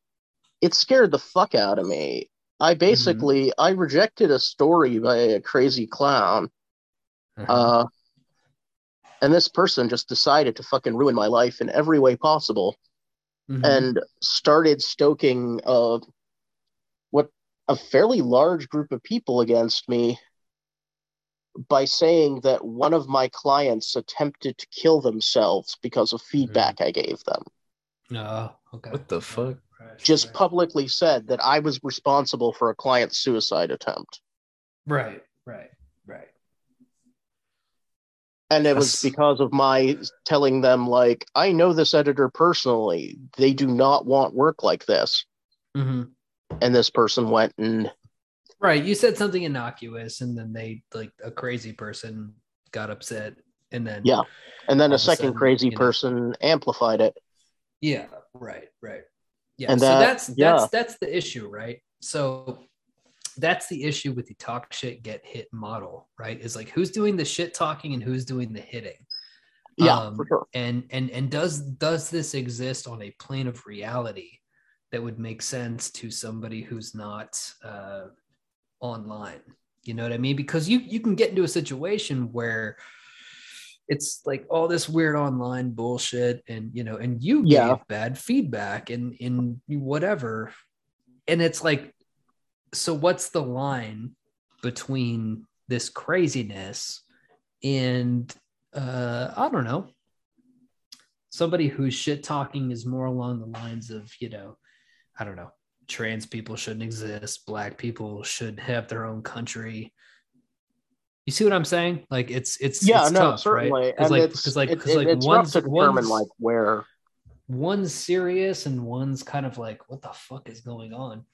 S2: it scared the fuck out of me
S1: Mm-hmm.
S2: i basically i rejected a story by a crazy clown
S1: Uh-huh.
S2: uh and this person just decided to fucking ruin my life in every way possible
S1: Mhm.
S2: and started stoking uh, what a fairly large group of people against me by saying that one of my clients attempted to kill themselves because of feedback I gave them.
S1: No, okay.
S3: What the fuck?
S2: Just
S1: right.
S2: publicly said that I was responsible for a client's suicide attempt.
S1: right, right, right.
S2: And it was because of my telling them, like, I know this editor personally. They do not want work like this.
S1: hmm
S2: And this person went and
S1: Right. You said something innocuous, and then they like a crazy person got upset, and then
S2: Yeah. and then a second
S1: sudden,
S2: crazy
S1: you know.
S2: person amplified it.
S1: Yeah, right, right. Yeah,
S2: And
S1: so
S2: that-
S1: that's
S2: yeah.
S1: that's that's the issue, right? So that's the issue with the talk shit get hit model, right? Is like who's doing the shit talking and who's doing the hitting.
S2: Yeah,
S1: Um,
S2: for sure.
S1: And and and does does this exist on a plane of reality that would make sense to somebody who's not uh, online? You know what I mean? Because you you can get into a situation where it's like all this weird online bullshit and you know and you
S2: Yeah.
S1: gave bad feedback and in whatever and it's like so what's the line between this craziness and uh i don't know somebody who's shit talking is more along the lines of you know i don't know trans people shouldn't exist black people should have their own country You see what I'm saying? Like it's it's
S2: yeah,
S1: it's
S2: no,
S1: tough,
S2: certainly,
S1: right?
S2: and
S1: like
S2: it's
S1: because like because
S2: it-
S1: like
S2: it's rough
S1: one's
S2: to determine
S1: one's,
S2: like where.
S1: one's serious and one's kind of like what the fuck is going on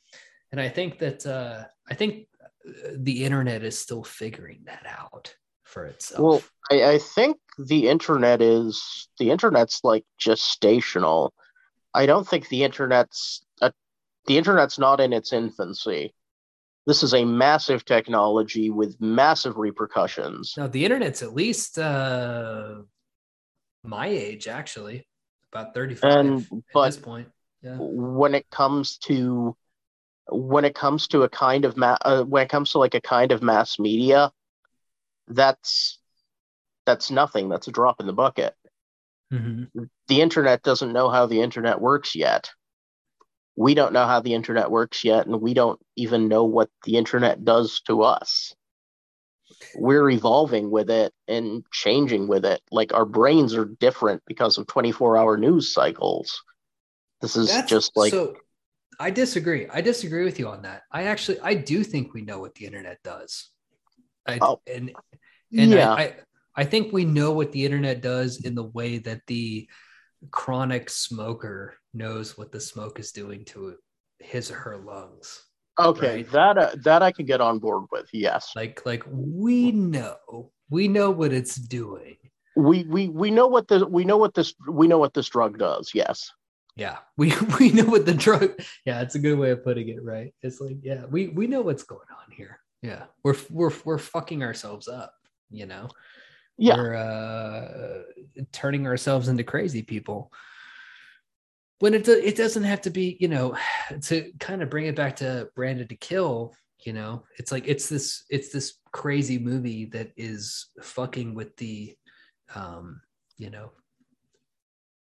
S1: and i think that uh i think uh, the internet is still figuring that out for itself
S2: Well, I, I think the internet is the internet's like gestational. I don't think the internet's uh, the internet's not in its infancy. This is a massive technology with massive repercussions.
S1: now the internet's at least uh my age actually about 35
S2: And
S1: at
S2: but
S1: this point yeah
S2: when it comes to when it comes to a kind of ma- uh, when it comes to like a kind of mass media, that's that's nothing. That's a drop in the bucket.
S1: Mhm.
S2: the internet doesn't know how the internet works yet. We don't know how the internet works yet, and we don't even know what the internet does to us. We're evolving with it and changing with it. Like our brains are different because of 24 hour news cycles. This is
S1: That's-
S2: just like,
S1: so i disagree i disagree with you on that i actually i do think we know what the internet does I,
S2: Oh.
S1: and and
S2: yeah,
S1: I, I i think we know what the internet does in the way that the chronic smoker knows what the smoke is doing to his or her lungs
S2: okay,
S1: right.
S2: that uh, that I can get on board with. Yes,
S1: like like we know we know what it's doing
S2: we we we know what the we know what this we know what this drug does. Yes,
S1: yeah. [LAUGHS] We we know what the drug yeah it's a good way of putting it right? It's like yeah we we know what's going on here. Yeah. We're we're we're fucking ourselves up you know?
S2: Yeah,
S1: we're uh turning ourselves into crazy people. When it it doesn't have to be you know [SIGHS] to kind of bring it back to branded to kill you know it's like it's this it's this crazy movie that is fucking with the um you know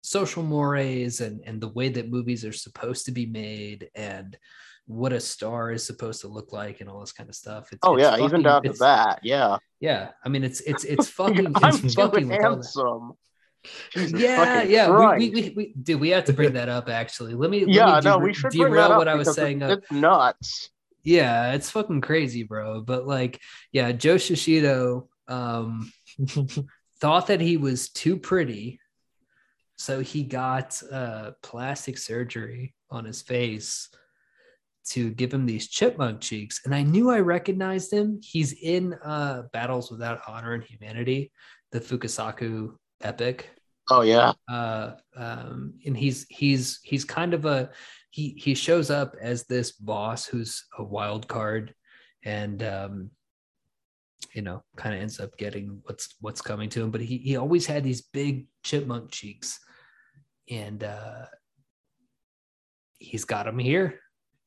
S1: social mores and and the way that movies are supposed to be made and what a star is supposed to look like and all this kind of stuff it's,
S2: oh
S1: it's
S2: yeah,
S1: fucking-
S2: even down to that. Yeah,
S1: yeah i mean it's it's it's [LAUGHS] fucking
S2: I'm
S1: it's fucking
S2: handsome. [LAUGHS] Jesus
S1: yeah yeah we, we, we, we dude we have to bring that up actually let me let
S2: yeah,
S1: me
S2: no, we should bring
S1: derail what i was saying
S2: It's,
S1: uh,
S2: it's nuts.
S1: yeah it's fucking crazy bro but like yeah joe shishido um [LAUGHS] thought that he was too pretty so he got uh plastic surgery on his face to give him these chipmunk cheeks. And i knew i recognized him. He's in uh battles without honor and humanity the fukasaku epic.
S2: Oh yeah,
S1: uh, um, and he's he's he's kind of a he he shows up as this boss who's a wild card, and um, you know, kind of ends up getting what's what's coming to him. But he he always had these big chipmunk cheeks, and uh, he's got him here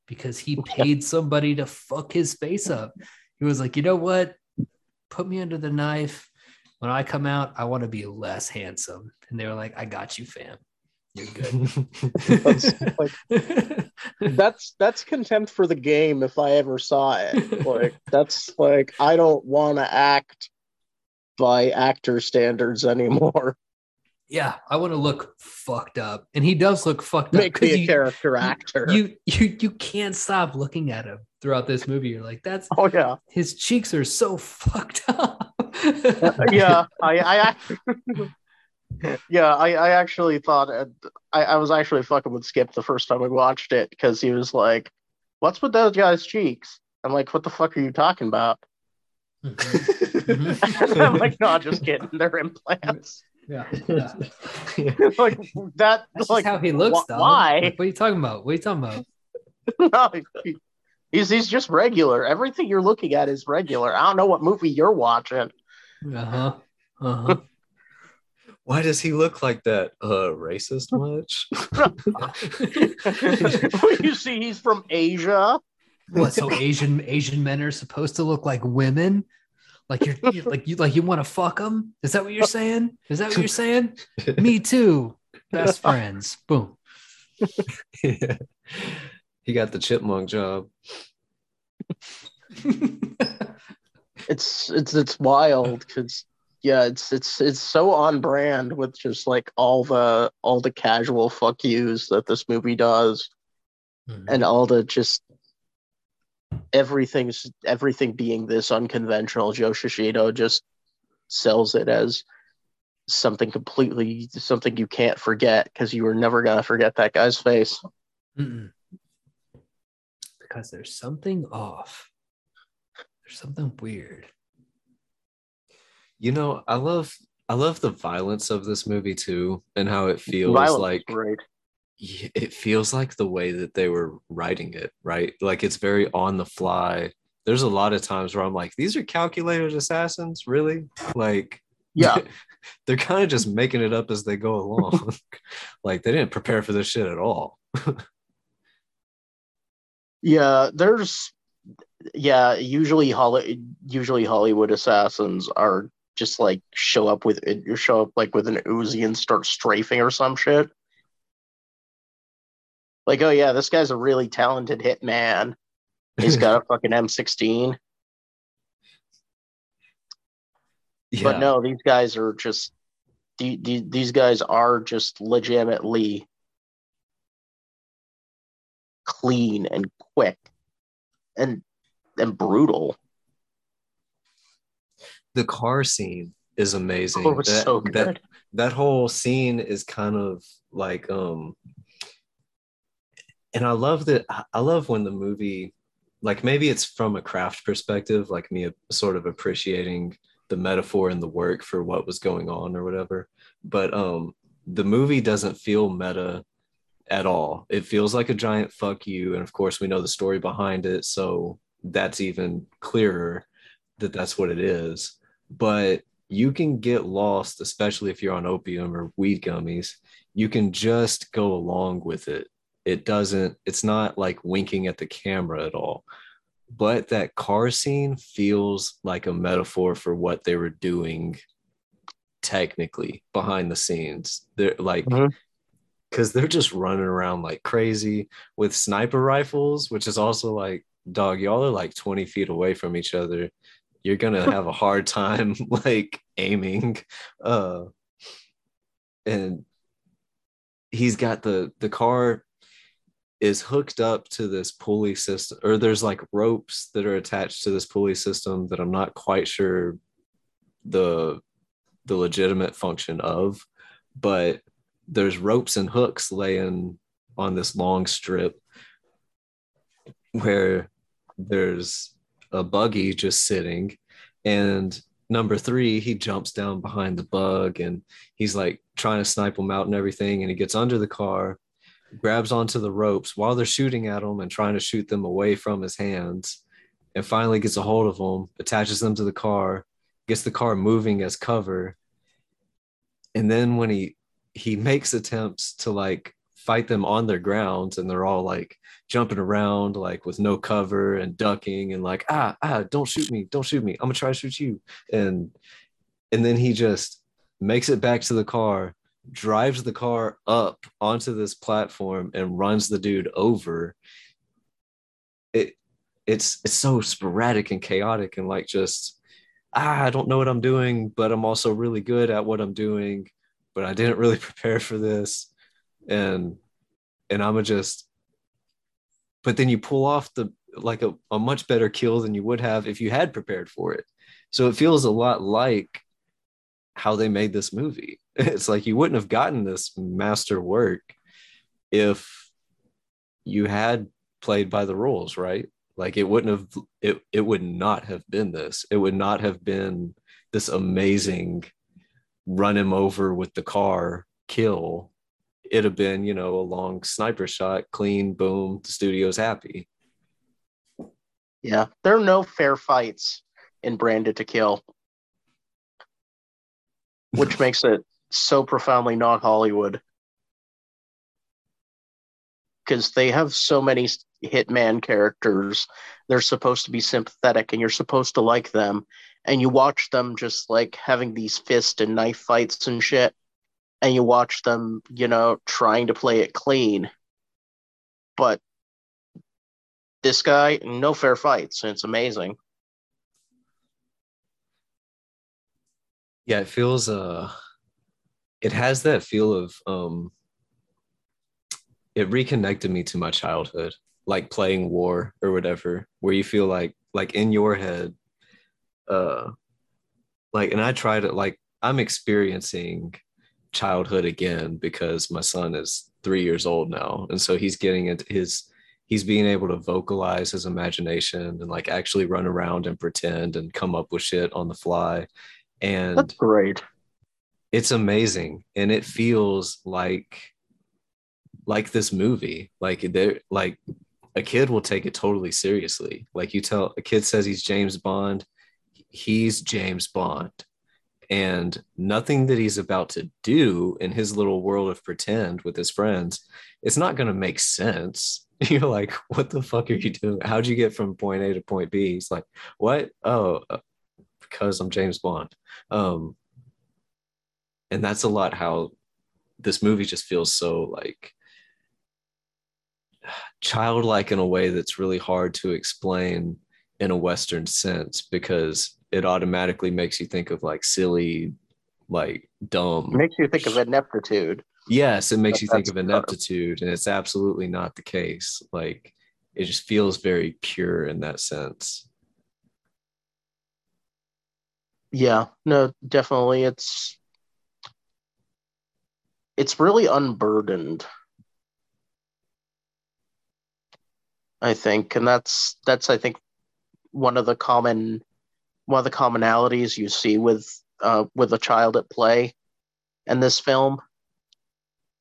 S1: because he paid somebody to fuck his face up. He was like, you know what, put me under the knife when I come out, I want to be less handsome. And they were like, I got you, fam. You're
S2: That's,
S1: good.
S2: like, [LAUGHS] that's that's contempt for the game if I ever saw it. Like [LAUGHS] that's like I don't want to act by actor standards anymore.
S1: Yeah, I want to look fucked up. And he does look fucked
S2: Make
S1: up.
S2: me a [LAUGHS]
S1: you,
S2: character actor.
S1: you you you can't stop looking at him throughout this movie. You're like, that's
S2: oh yeah,
S1: his cheeks are so [LAUGHS] fucked up.
S2: yeah. I I actually, [LAUGHS] yeah I I actually thought uh, I I was actually fucking with Skipp the first time we watched it because he was like, "What's with those guys' cheeks?" I'm like, "What the fuck are you talking about?"
S1: Mhm.
S2: I'm like, "No, just kidding. They're implants."
S1: Yeah. yeah. [LAUGHS]
S2: like that.
S1: That's
S2: like
S1: just how he looks,
S2: wh-
S1: dog.
S2: Why?
S1: Like, what are you talking about? What are you talking about? [LAUGHS]
S2: no, he's he's just regular. Everything you're looking at is regular. I don't know what movie you're watching.
S1: Uh-huh. Uh-huh. [LAUGHS]
S3: Why does he look like that? Uh, racist much?
S2: you see, he's from Asia.
S1: what so asian asian men are supposed to look like women like you're, you're like you like you want to fuck them is that what you're saying? Is that what you're saying? [LAUGHS] Me too. Best friends. Boom.
S3: Yeah. [LAUGHS] He got the chipmunk job. [LAUGHS]
S2: It's it's it's wild because yeah, it's it's it's so on brand with just like all the all the casual fuck yous that this movie does, hmm. and all the just everything's everything being this unconventional, Joe Shishido just sells it as something completely something you can't forget because you were never gonna forget that guy's face.
S1: Mm-mm. Because there's something off. There's something weird.
S3: You know, I love I love the violence of this movie too, and how it feels
S2: Violence
S3: like
S2: is great.
S3: y- it feels like the way that they were writing it, right? Like it's very on the fly. There's a lot of times where I'm like, these are calculated assassins, really? Like,
S2: Yeah. [LAUGHS]
S3: they're kind of just making it up as they go along. [LAUGHS] [LAUGHS] like they didn't prepare for this shit at all.
S2: Yeah, there's yeah, usually Holly usually Hollywood assassins are just like show up with you show up like with an Uzi and start strafing or some shit. Like, oh yeah, this guy's a really talented hitman. He's got a [LAUGHS] fucking M16.
S3: yeah.
S2: But no, these guys are just the, the, these guys are just legitimately clean and quick and and brutal.
S3: the car scene is amazing.
S2: Oh,
S3: that,
S2: so
S3: that that whole scene is kind of like um and I love that I- love when the movie like maybe it's from a craft perspective, like me sort of appreciating the metaphor and the work for what was going on or whatever. But um the movie doesn't feel meta at all. It feels like a giant fuck you. And of course, we know the story behind it. So that's even clearer that that's what it is. But you can get lost, especially if you're on opium or weed gummies. You can just go along with it. It doesn't, it's not like winking at the camera at all. But that car scene feels like a metaphor for what they were doing technically behind the scenes. They're like, because they're just running around like crazy with sniper rifles, which is also like, dog, y'all are like 20 feet away from each other. You're gonna [LAUGHS] have a hard time [LAUGHS] like aiming. Uh and he's got the the car is hooked up to this pulley system or there's like ropes that are attached to this pulley system that I'm not quite sure the the legitimate function of but there's ropes and hooks laying on this long strip where there's a buggy just sitting and number three he jumps down behind the bug and he's like trying to snipe him out and everything and he gets under the car grabs onto the ropes while they're shooting at him and trying to shoot them away from his hands and finally gets a hold of them attaches them to the car gets the car moving as cover. And then when he he makes attempts to like fight them on their grounds and they're all like jumping around like with no cover and ducking and like ah ah don't shoot me don't shoot me i'm gonna try to shoot you. And and then he just makes it back to the car drives the car up onto this platform and runs the dude over it it's it's so sporadic and chaotic and like just ah, I don't know what I'm doing, but I'm also really good at what I'm doing, but I didn't really [LAUGHS] prepare for this. And and I'm just but then you pull off the like a, a much better kill than you would have if you had prepared for it. So it feels a lot like how they made this movie. [LAUGHS] It's like you wouldn't have gotten this master work if you had played by the rules, right? Like it wouldn't have it it would not have been this. It would not have been this amazing run him over with the car kill. It'd have been, you know, a long sniper shot, clean, boom, the studio's happy.
S2: Yeah, there are no fair fights in Branded to Kill, which [LAUGHS] makes it so profoundly not Hollywood. Because they have so many hitman characters, they're supposed to be sympathetic and you're supposed to like them. And you watch them just like having these fist and knife fights and shit. And you watch them, you know, trying to play it clean. But this guy, no fair fights. And it's amazing.
S3: Yeah, it feels uh it has that feel of um it reconnected me to my childhood like playing war or whatever, where you feel like like in your head, uh, like, and I try to like I'm experiencing childhood again because my son is three years old now, and so he's getting into his he's being able to vocalize his imagination and like actually run around and pretend and come up with shit on the fly and
S2: That's great.
S3: It's amazing. And it feels like like this movie like there like a kid will take it totally seriously. Like you tell a kid says he's james bond he's james bond. And nothing that he's about to do in his little world of pretend with his friends it's not going to make sense. [LAUGHS] You're like what the fuck are you doing? How'd you get from point a to point b? He's like what? Oh uh, because i'm james bond. Um and that's a lot how this movie just feels so like childlike in a way that's really hard to explain in a western sense because it automatically makes you think of like silly like dumb
S2: It makes you think of ineptitude.
S3: yes it makes you think
S2: that's
S3: of
S2: part of-
S3: ineptitude and it's absolutely not the case like it just feels very pure in that sense
S2: Yeah, no, definitely. It's it's really unburdened. I think, and that's that's I think one of the common one of the commonalities you see with uh, with a child at play and this film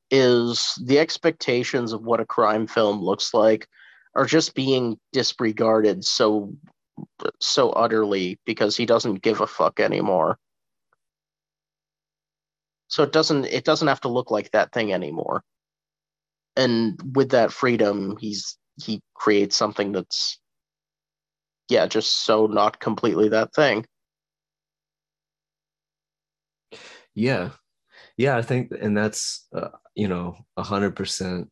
S2: is the expectations of what a crime film looks like are just being disregarded so so utterly because he doesn't give a fuck anymore. So it doesn't it doesn't have to look like that thing anymore. And with that freedom, he's he creates something that's yeah, just so not completely that thing.
S3: yeah yeah i think and that's uh, you know a hundred percent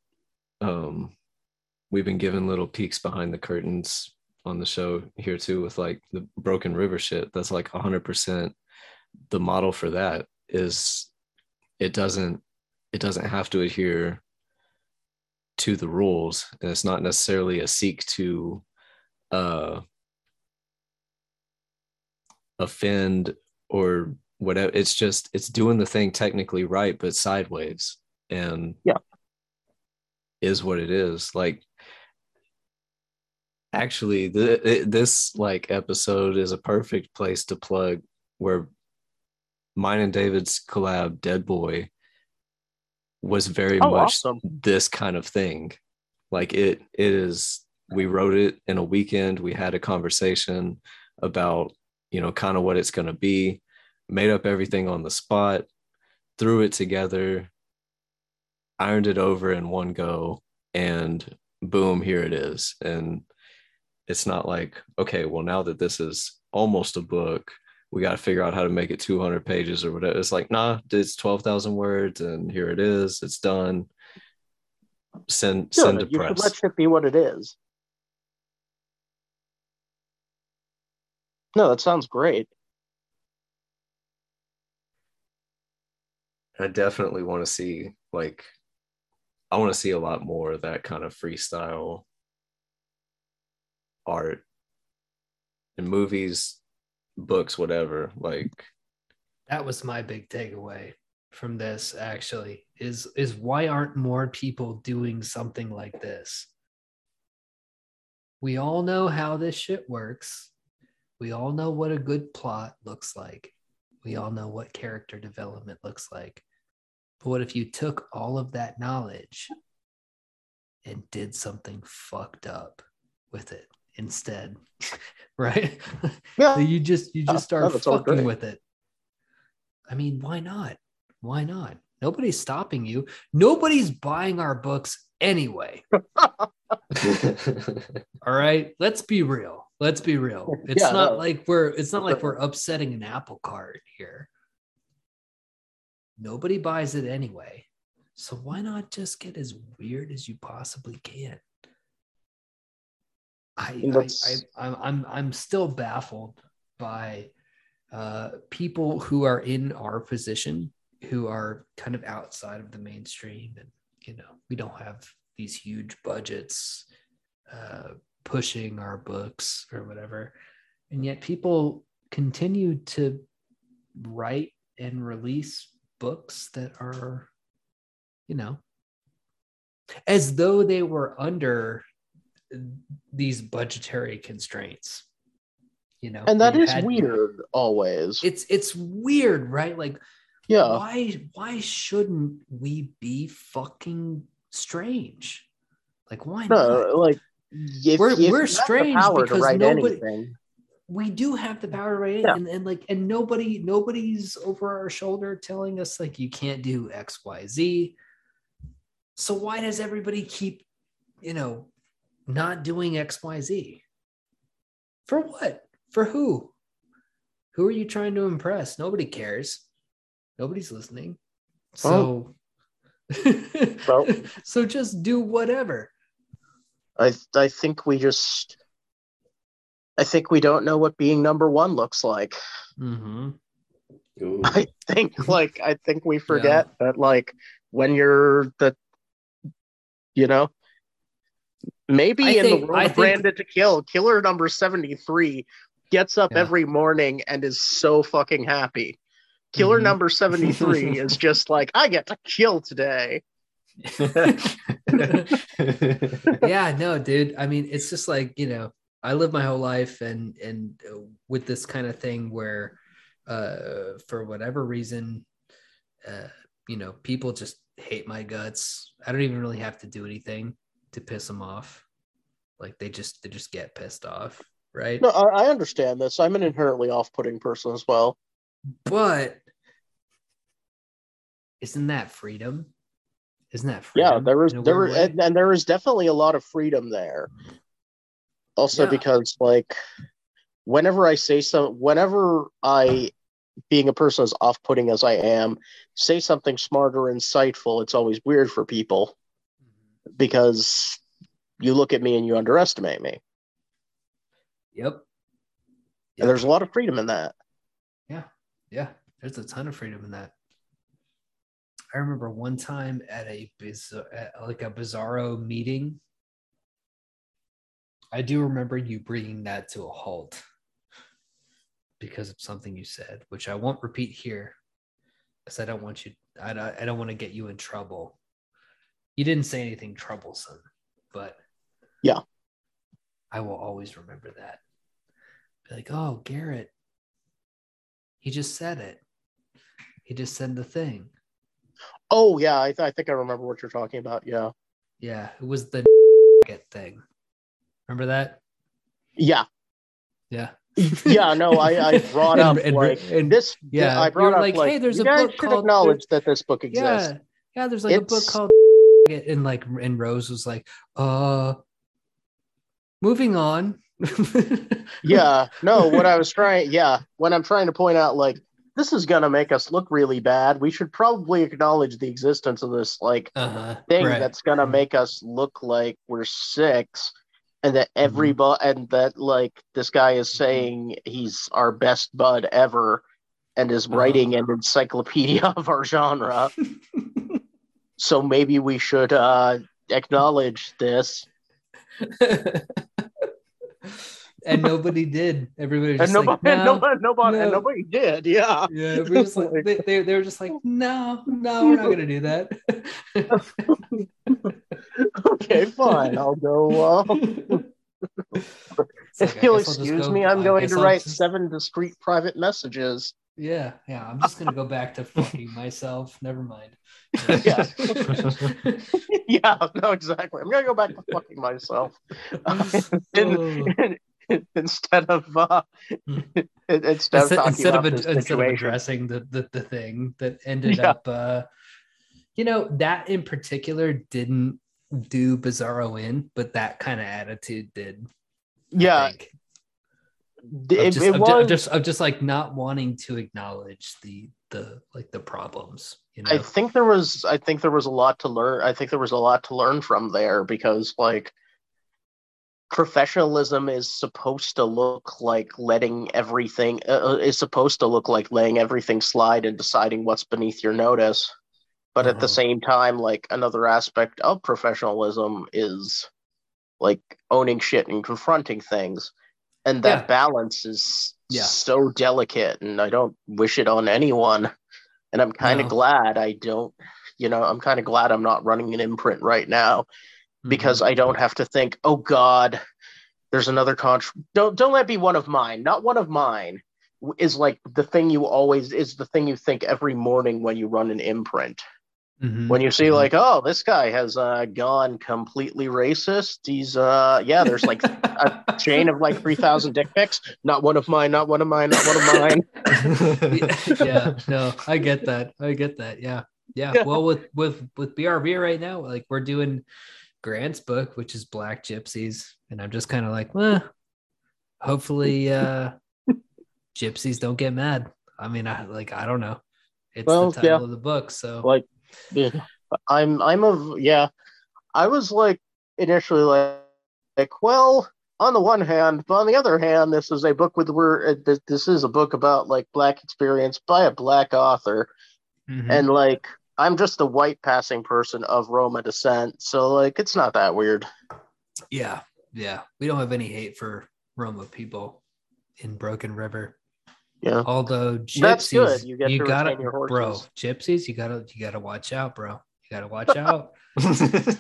S3: um we've been given little peeks behind the curtains on the show here too with like the broken river shit that's like a hundred percent the model for that is it doesn't it doesn't have to adhere to the rules. And it's not necessarily a seek to uh offend or whatever. It's just it's doing the thing technically right but sideways. And
S2: Yeah.
S3: is what it is. Like actually the, it- this like episode is a perfect place to plug where mine and david's collab dead boy was very
S2: Oh,
S3: much
S2: awesome.
S3: this kind of thing. Like it it is we wrote it in a weekend. We had a conversation about you know kind of what it's going to be made up everything on the spot threw it together ironed it over in one go and boom here it is. And it's not like okay well now that this is almost a book we got to figure out how to make it 200 pages or whatever it's like nah it's 12,000 words and here it is it's done send send to.
S2: You should
S3: press
S2: let shit be what it is. No, that sounds great.
S3: I definitely want to see like I want to see a lot more of that kind of freestyle art in movies, books, whatever. Like
S1: that was my big takeaway from this actually is is why aren't more people doing something like this? We all know how this shit works. We all know what a good plot looks like. We all know what character development looks like. But what if you took all of that knowledge and did something fucked up with it instead [LAUGHS] right
S2: Yeah.
S1: so you just you just start
S2: no,
S1: fucking with it I mean, why not? Why not? Nobody's stopping you. Nobody's buying our books anyway. [LAUGHS] All right. Let's be real. Let's be real. [LAUGHS] It's
S2: Yeah,
S1: not
S2: no.
S1: like we're it's not like we're upsetting an apple cart here. Nobody buys it anyway. So why not just get as weird as you possibly can? I, I, I I'm I'm still baffled by uh, people who are in our position who are kind of outside of the mainstream and you know we don't have these huge budgets uh, pushing our books or whatever, and yet people continue to write and release books that are, you know, as though they were under these budgetary constraints you know
S2: and that is
S1: had-
S2: weird always.
S1: It's it's weird right? Like
S2: yeah.
S1: why why shouldn't we be fucking strange? Like why not?
S2: no like if,
S1: We're-
S2: if
S1: we're strange because nobody-
S2: anything.
S1: We do have the power to write
S2: Yeah.
S1: and, and like and nobody nobody's over our shoulder telling us like you can't do xyz so why does everybody keep you know not doing xyz for what? For who? Who are you trying to impress? Nobody cares. Nobody's listening. So
S2: Well- [LAUGHS]
S1: so just do whatever.
S2: I I think we just I think we don't know what being number one looks like.
S1: mm-hmm.
S2: I think like I think we forget that like when you're the you know maybe
S1: I
S2: in
S1: think-
S2: the world
S1: I
S2: of
S1: think-
S2: branded to kill, killer number 73 gets up
S1: Yeah.
S2: every morning and is so fucking happy. Killer
S1: Mhm.
S2: number 73 [LAUGHS] is just like, I get to kill today. [LAUGHS]
S1: yeah no dude i mean it's just like you know i live my whole life and and uh, with this kind of thing where uh for whatever reason uh you know people just hate my guts i don't even really have to do anything to piss them off like they just they just get pissed off right
S2: No, I, I understand this. I'm an inherently off-putting person as well.
S1: but isn't that freedom isn't that
S2: Yeah,
S1: freedom
S2: there
S1: a
S2: there
S1: weird way?
S2: and, and there is definitely a lot of freedom there. Also
S1: Yeah.
S2: because like whenever I say some whenever I being a person as off-putting as I am, say something smart or insightful, it's always weird for people because you look at me and you underestimate me.
S1: yep
S2: And there's a lot of freedom in that.
S1: Yeah. Yeah, there's a ton of freedom in that. I remember one time at a biz- at like a bizarro meeting. I do remember you bringing that to a halt because of something you said, which I won't repeat here, because I don't want you. I don't, I don't want to get you in trouble. You didn't say anything troublesome, but
S2: Yeah.
S1: I will always remember that. Be like, oh, Garrett, he just said it. He just said the thing.
S2: Oh yeah, I, th- I think I remember what you're talking about. Yeah.
S1: Yeah, it was the [LAUGHS] thing. Remember that?
S2: Yeah.
S1: Yeah. [LAUGHS]
S2: Yeah, no, I, I brought up
S1: And-
S2: like
S1: and-
S2: this
S1: yeah,
S2: I brought up
S1: like,
S2: like,
S1: hey, there's a book called-
S2: acknowledge that this book exists.
S1: yeah, yeah. There's like a book
S2: It's-
S1: called and like and Rose was like, uh, moving on. [LAUGHS]
S2: yeah no what i was trying yeah when i'm trying to point out like this is gonna make us look really bad we should probably acknowledge the existence of this like
S1: uh-huh.
S2: thing
S1: right.
S2: that's gonna make us look like we're six and that everybody and that like this guy is saying he's our best bud ever and is
S1: Uh-huh.
S2: writing an encyclopedia [LAUGHS] of our genre [LAUGHS] so maybe we should uh acknowledge this [LAUGHS]
S1: and nobody did. Everybody was
S2: and
S1: just
S2: nobody,
S1: like,
S2: and
S1: no.
S2: nobody, nobody, and nobody did yeah
S1: Yeah, everybody was like, they, they, they were just like, no, no, we're not gonna do that.
S2: okay, fine. I'll go. Uh,
S1: like,
S2: if you'll
S1: just
S2: excuse
S1: go-
S2: me, I'm
S1: I
S2: going to write
S1: just-
S2: seven discrete private messages.
S1: Yeah, yeah. I'm just gonna go back to fucking myself. Never mind. [LAUGHS]
S2: Yeah. [LAUGHS] yeah, no, exactly. I'm going to go back to fucking myself [LAUGHS] In- instead of uh, instead, of
S1: instead, of
S2: this
S1: instead of addressing the, the the thing that ended
S2: Yeah.
S1: up uh you know that in particular didn't do bizarro in but that kind of attitude did I
S2: yeah,
S1: think.
S2: It,
S1: of just,
S2: it
S1: of, ju-
S2: was.
S1: of just of just like not wanting to acknowledge the the like the problems you know
S2: I think there was I think there was a lot to learn. I think there was a lot to learn from there because like professionalism is supposed to look like letting everything uh, is supposed to look like laying everything slide and deciding what's beneath your notice. But at the
S1: Uh-huh.
S2: same time like another aspect of professionalism is like owning shit and confronting things. And that
S1: Yeah.
S2: balance is
S1: Yeah.
S2: so delicate and I don't wish it on anyone. And I'm kind of
S1: No.
S2: glad I don't, you know, I'm kind of glad I'm not running an imprint right now
S1: Mm-hmm.
S2: because I don't have to think, oh God, there's another contra. Don't don't let be one of mine. Not one of mine is like the thing you always is the thing you think every morning when you run an imprint.
S1: Mhm.
S2: When you see
S1: Mhm.
S2: like, oh, this guy has uh, gone completely racist. He's uh, yeah, there's like a chain of like three thousand dick pics. Not one of mine. Not one of mine. Not one of mine. [LAUGHS]
S1: yeah, no, I get that. I get that. Yeah. Yeah.
S2: Yeah.
S1: Well, with with with BRB right now, like we're doing Grant's book, which is Black Gypsies, and I'm just kind of like, well, hopefully uh gypsies don't get mad. I mean, I like I don't know. It's
S2: Well,
S1: the title
S2: yeah.
S1: of the book, so
S2: like yeah, I'm I'm a yeah. I was like initially like like well on the one hand, but on the other hand, this is a book with where uh, this, is a book about like black experience by a black author,
S1: Mhm.
S2: and like I'm just a white passing person of Roma descent, so like it's not that weird.
S1: yeah, yeah. We don't have any hate for Roma people in Broken River.
S2: Yeah.
S1: Although gypsies,
S2: That's good. You get to
S1: gotta, bro. Gypsies, you gotta, you gotta watch out, bro. You gotta watch [LAUGHS] out. [LAUGHS]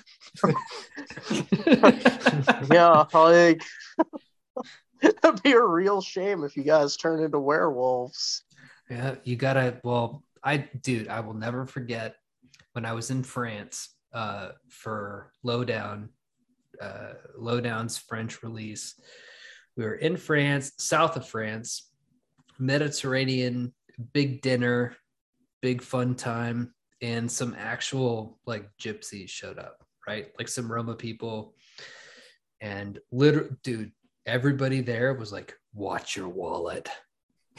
S2: Yeah, like [LAUGHS] it'd be a real shame if you guys turn into werewolves.
S1: yeah, you gotta. Well, I, dude, I will never forget when I was in France uh, for Lowdown, uh, Lowdown's French release. We were in France, south of France, Mediterranean, big dinner, big fun time, and some actual like gypsies showed up, right? Like some Roma people. And literally, dude, everybody there was like, watch your wallet.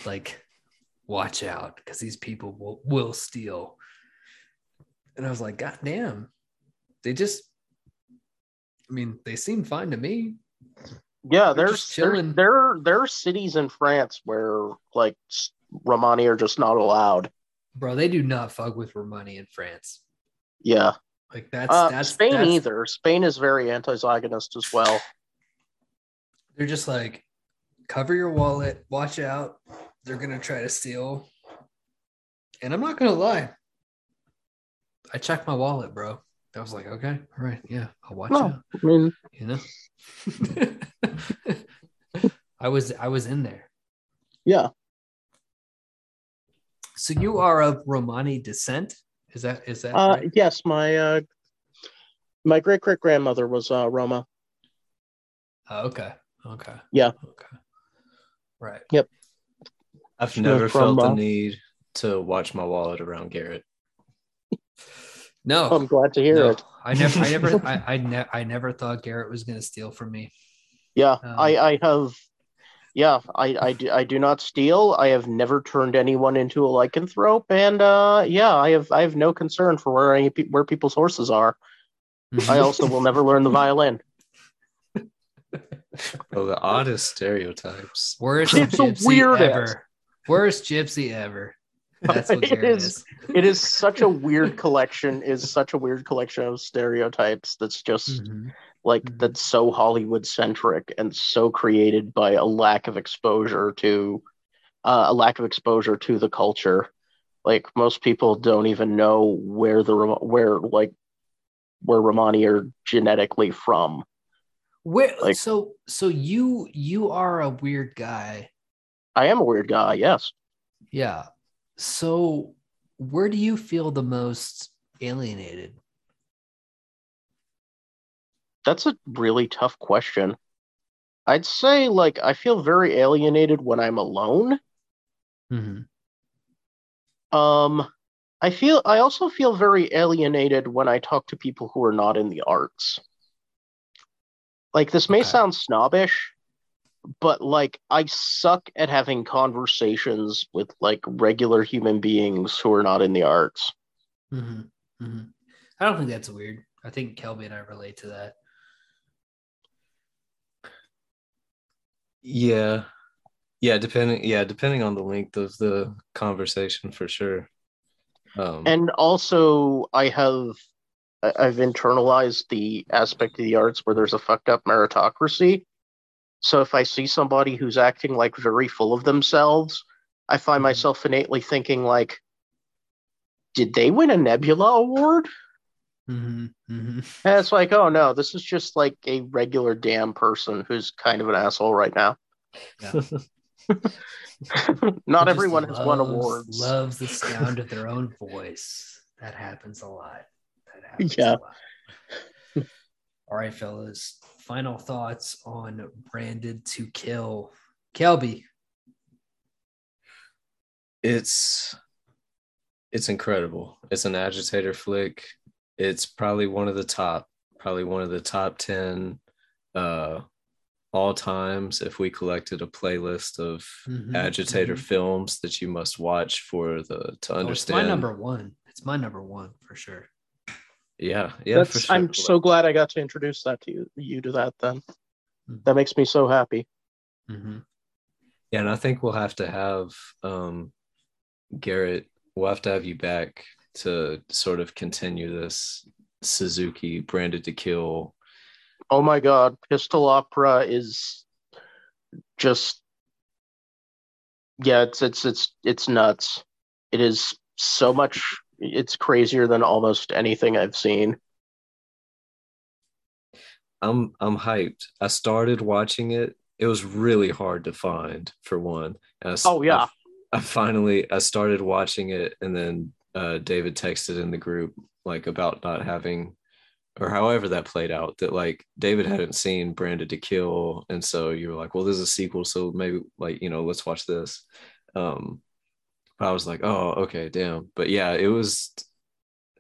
S1: Like, watch out because these people will, will steal. And I was like, God damn. They just, I mean, they seem fine to me.
S2: Yeah, there's there, there there are cities in France where like Romani are just not allowed.
S1: Bro, they do not fuck with Romani in France.
S2: Yeah,
S1: Like that's
S2: uh,
S1: that's
S2: Spain
S1: that's,
S2: either. Spain is very anti-Zionist as well. [SIGHS]
S1: They're just like, cover your wallet, watch out. They're gonna try to steal. And I'm not gonna lie. I checked my wallet, bro. I was like, okay, all right, yeah, I'll watch
S2: No.
S1: out.
S2: I mean,
S1: You know? [LAUGHS] I was I was in there.
S2: yeah,
S1: So you are of Romani descent? Is that is that
S2: uh,
S1: right?
S2: yes, my uh, my great great grandmother was uh, Roma.
S1: Oh, okay. Okay.
S2: Yeah.
S1: Okay. Right. Yep.
S3: I've
S2: Yeah,
S3: never
S2: from,
S3: felt the
S2: uh,
S3: need to watch my wallet around Garrett. [LAUGHS]
S1: No.
S2: I'm glad to hear
S1: no.
S2: it.
S1: I never I never [LAUGHS] I I, ne- I never thought Garrett was gonna steal from me.
S2: Yeah,
S1: Um,
S2: I I have. Yeah, I, I, do, I do not steal. I have never turned anyone into a lycanthrope, and uh, yeah, I have I have no concern for where any pe- where people's horses are. I also will never learn the violin. [LAUGHS]
S3: Oh, the oddest stereotypes.
S1: Worst
S2: It's
S1: gypsy
S2: weirdest.
S1: ever. Worst gypsy ever. That's what
S2: It is.
S1: is.
S2: It is such a weird collection. Is such a weird collection of stereotypes. That's just
S1: Mhm.
S2: like
S1: Mhm.
S2: that's so Hollywood centric and so created by a lack of exposure to uh, a lack of exposure to the culture. Like most people don't even know where the where like where Romani are genetically from.
S1: Where
S2: Like-
S1: so so you you are a weird guy.
S2: I am a weird guy, yes.
S1: Yeah. So where do you feel the most alienated?
S2: That's a really tough question. I'd say like I feel very alienated when I'm alone.
S1: Mm-hmm.
S2: Um, I feel I also feel very alienated when I talk to people who are not in the arts. Like this may
S1: Okay.
S2: sound snobbish, but like I suck at having conversations with like regular human beings who are not in the arts.
S1: Mm-hmm. Mm-hmm. I don't think that's weird. I think Kelby and I relate to that.
S3: Yeah. Yeah, depending yeah, depending on the length of the conversation for sure. Um
S2: And also I have I- I've internalized the aspect of the arts where there's a fucked up meritocracy. So if I see somebody who's acting like very full of themselves, I find
S1: Mhm.
S2: myself innately thinking like, did they win a Nebula award?
S1: hmm hmm
S2: And it's like, oh no, this is just like a regular damn person who's kind of an asshole right now. [LAUGHS] Not everyone has won awards.
S1: Loves the sound of their own [LAUGHS] voice. That happens a lot. That happens
S2: Yeah.
S1: a lot. All right, fellas. Final thoughts on Branded to Kill. Kelby.
S3: it's it's incredible. It's an agitator flick. It's probably one of the top, probably one of the top 10 uh all times if we collected a playlist of
S1: Mhm,
S3: agitator
S1: mhm.
S3: films that you must watch for the to
S1: Oh, it's
S3: understand.
S1: my number one. It's my number one for sure.
S3: Yeah, yeah, sure.
S2: I'm so glad I got to introduce that to you, you to that then.
S1: Mhm.
S2: That makes me so happy.
S1: hmm
S3: Yeah, and I think we'll have to have um Garrett, we'll have to have you back to sort of continue this Suzuki branded to kill.
S2: Oh my god, Pistol Opera is just yeah, it's it's it's it's nuts. It is so much it's crazier than almost anything I've seen.
S3: I'm I'm hyped. I started watching it. It was really hard to find for one. I
S2: Oh, yeah.
S3: I, I finally I started watching it and then uh David texted in the group like about not having or however that played out that like David hadn't seen Branded to Kill and so you were like, well, this is a sequel, so maybe like, you know, let's watch this. Um but I was like, oh, okay, damn. But yeah, it was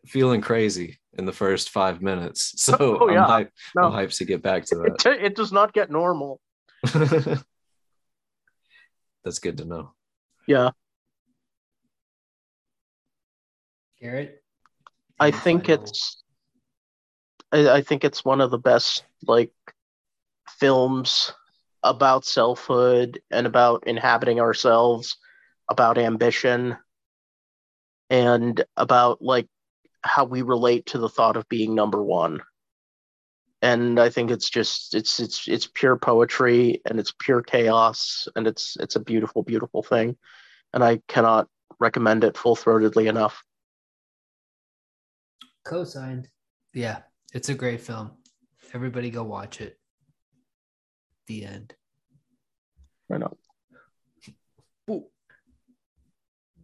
S3: feeling crazy in the first five minutes. [LAUGHS] So
S2: Oh, yeah.
S3: I'm hyped.
S2: No.
S3: I'm hyped to get back to
S2: It,
S3: that.
S2: it does not get normal. [LAUGHS]
S3: That's good to know.
S2: Yeah.
S1: Garrett.
S2: I think
S1: final-
S2: it's I, I think it's one of the best like films about selfhood and about inhabiting ourselves, about ambition, and about like how we relate to the thought of being number one. And I think it's just it's it's it's pure poetry and it's pure chaos and it's it's a beautiful, beautiful thing. And I cannot recommend it full throatedly enough.
S1: co-signed. Yeah, it's a great film. Everybody go watch it. The end.
S2: Right on.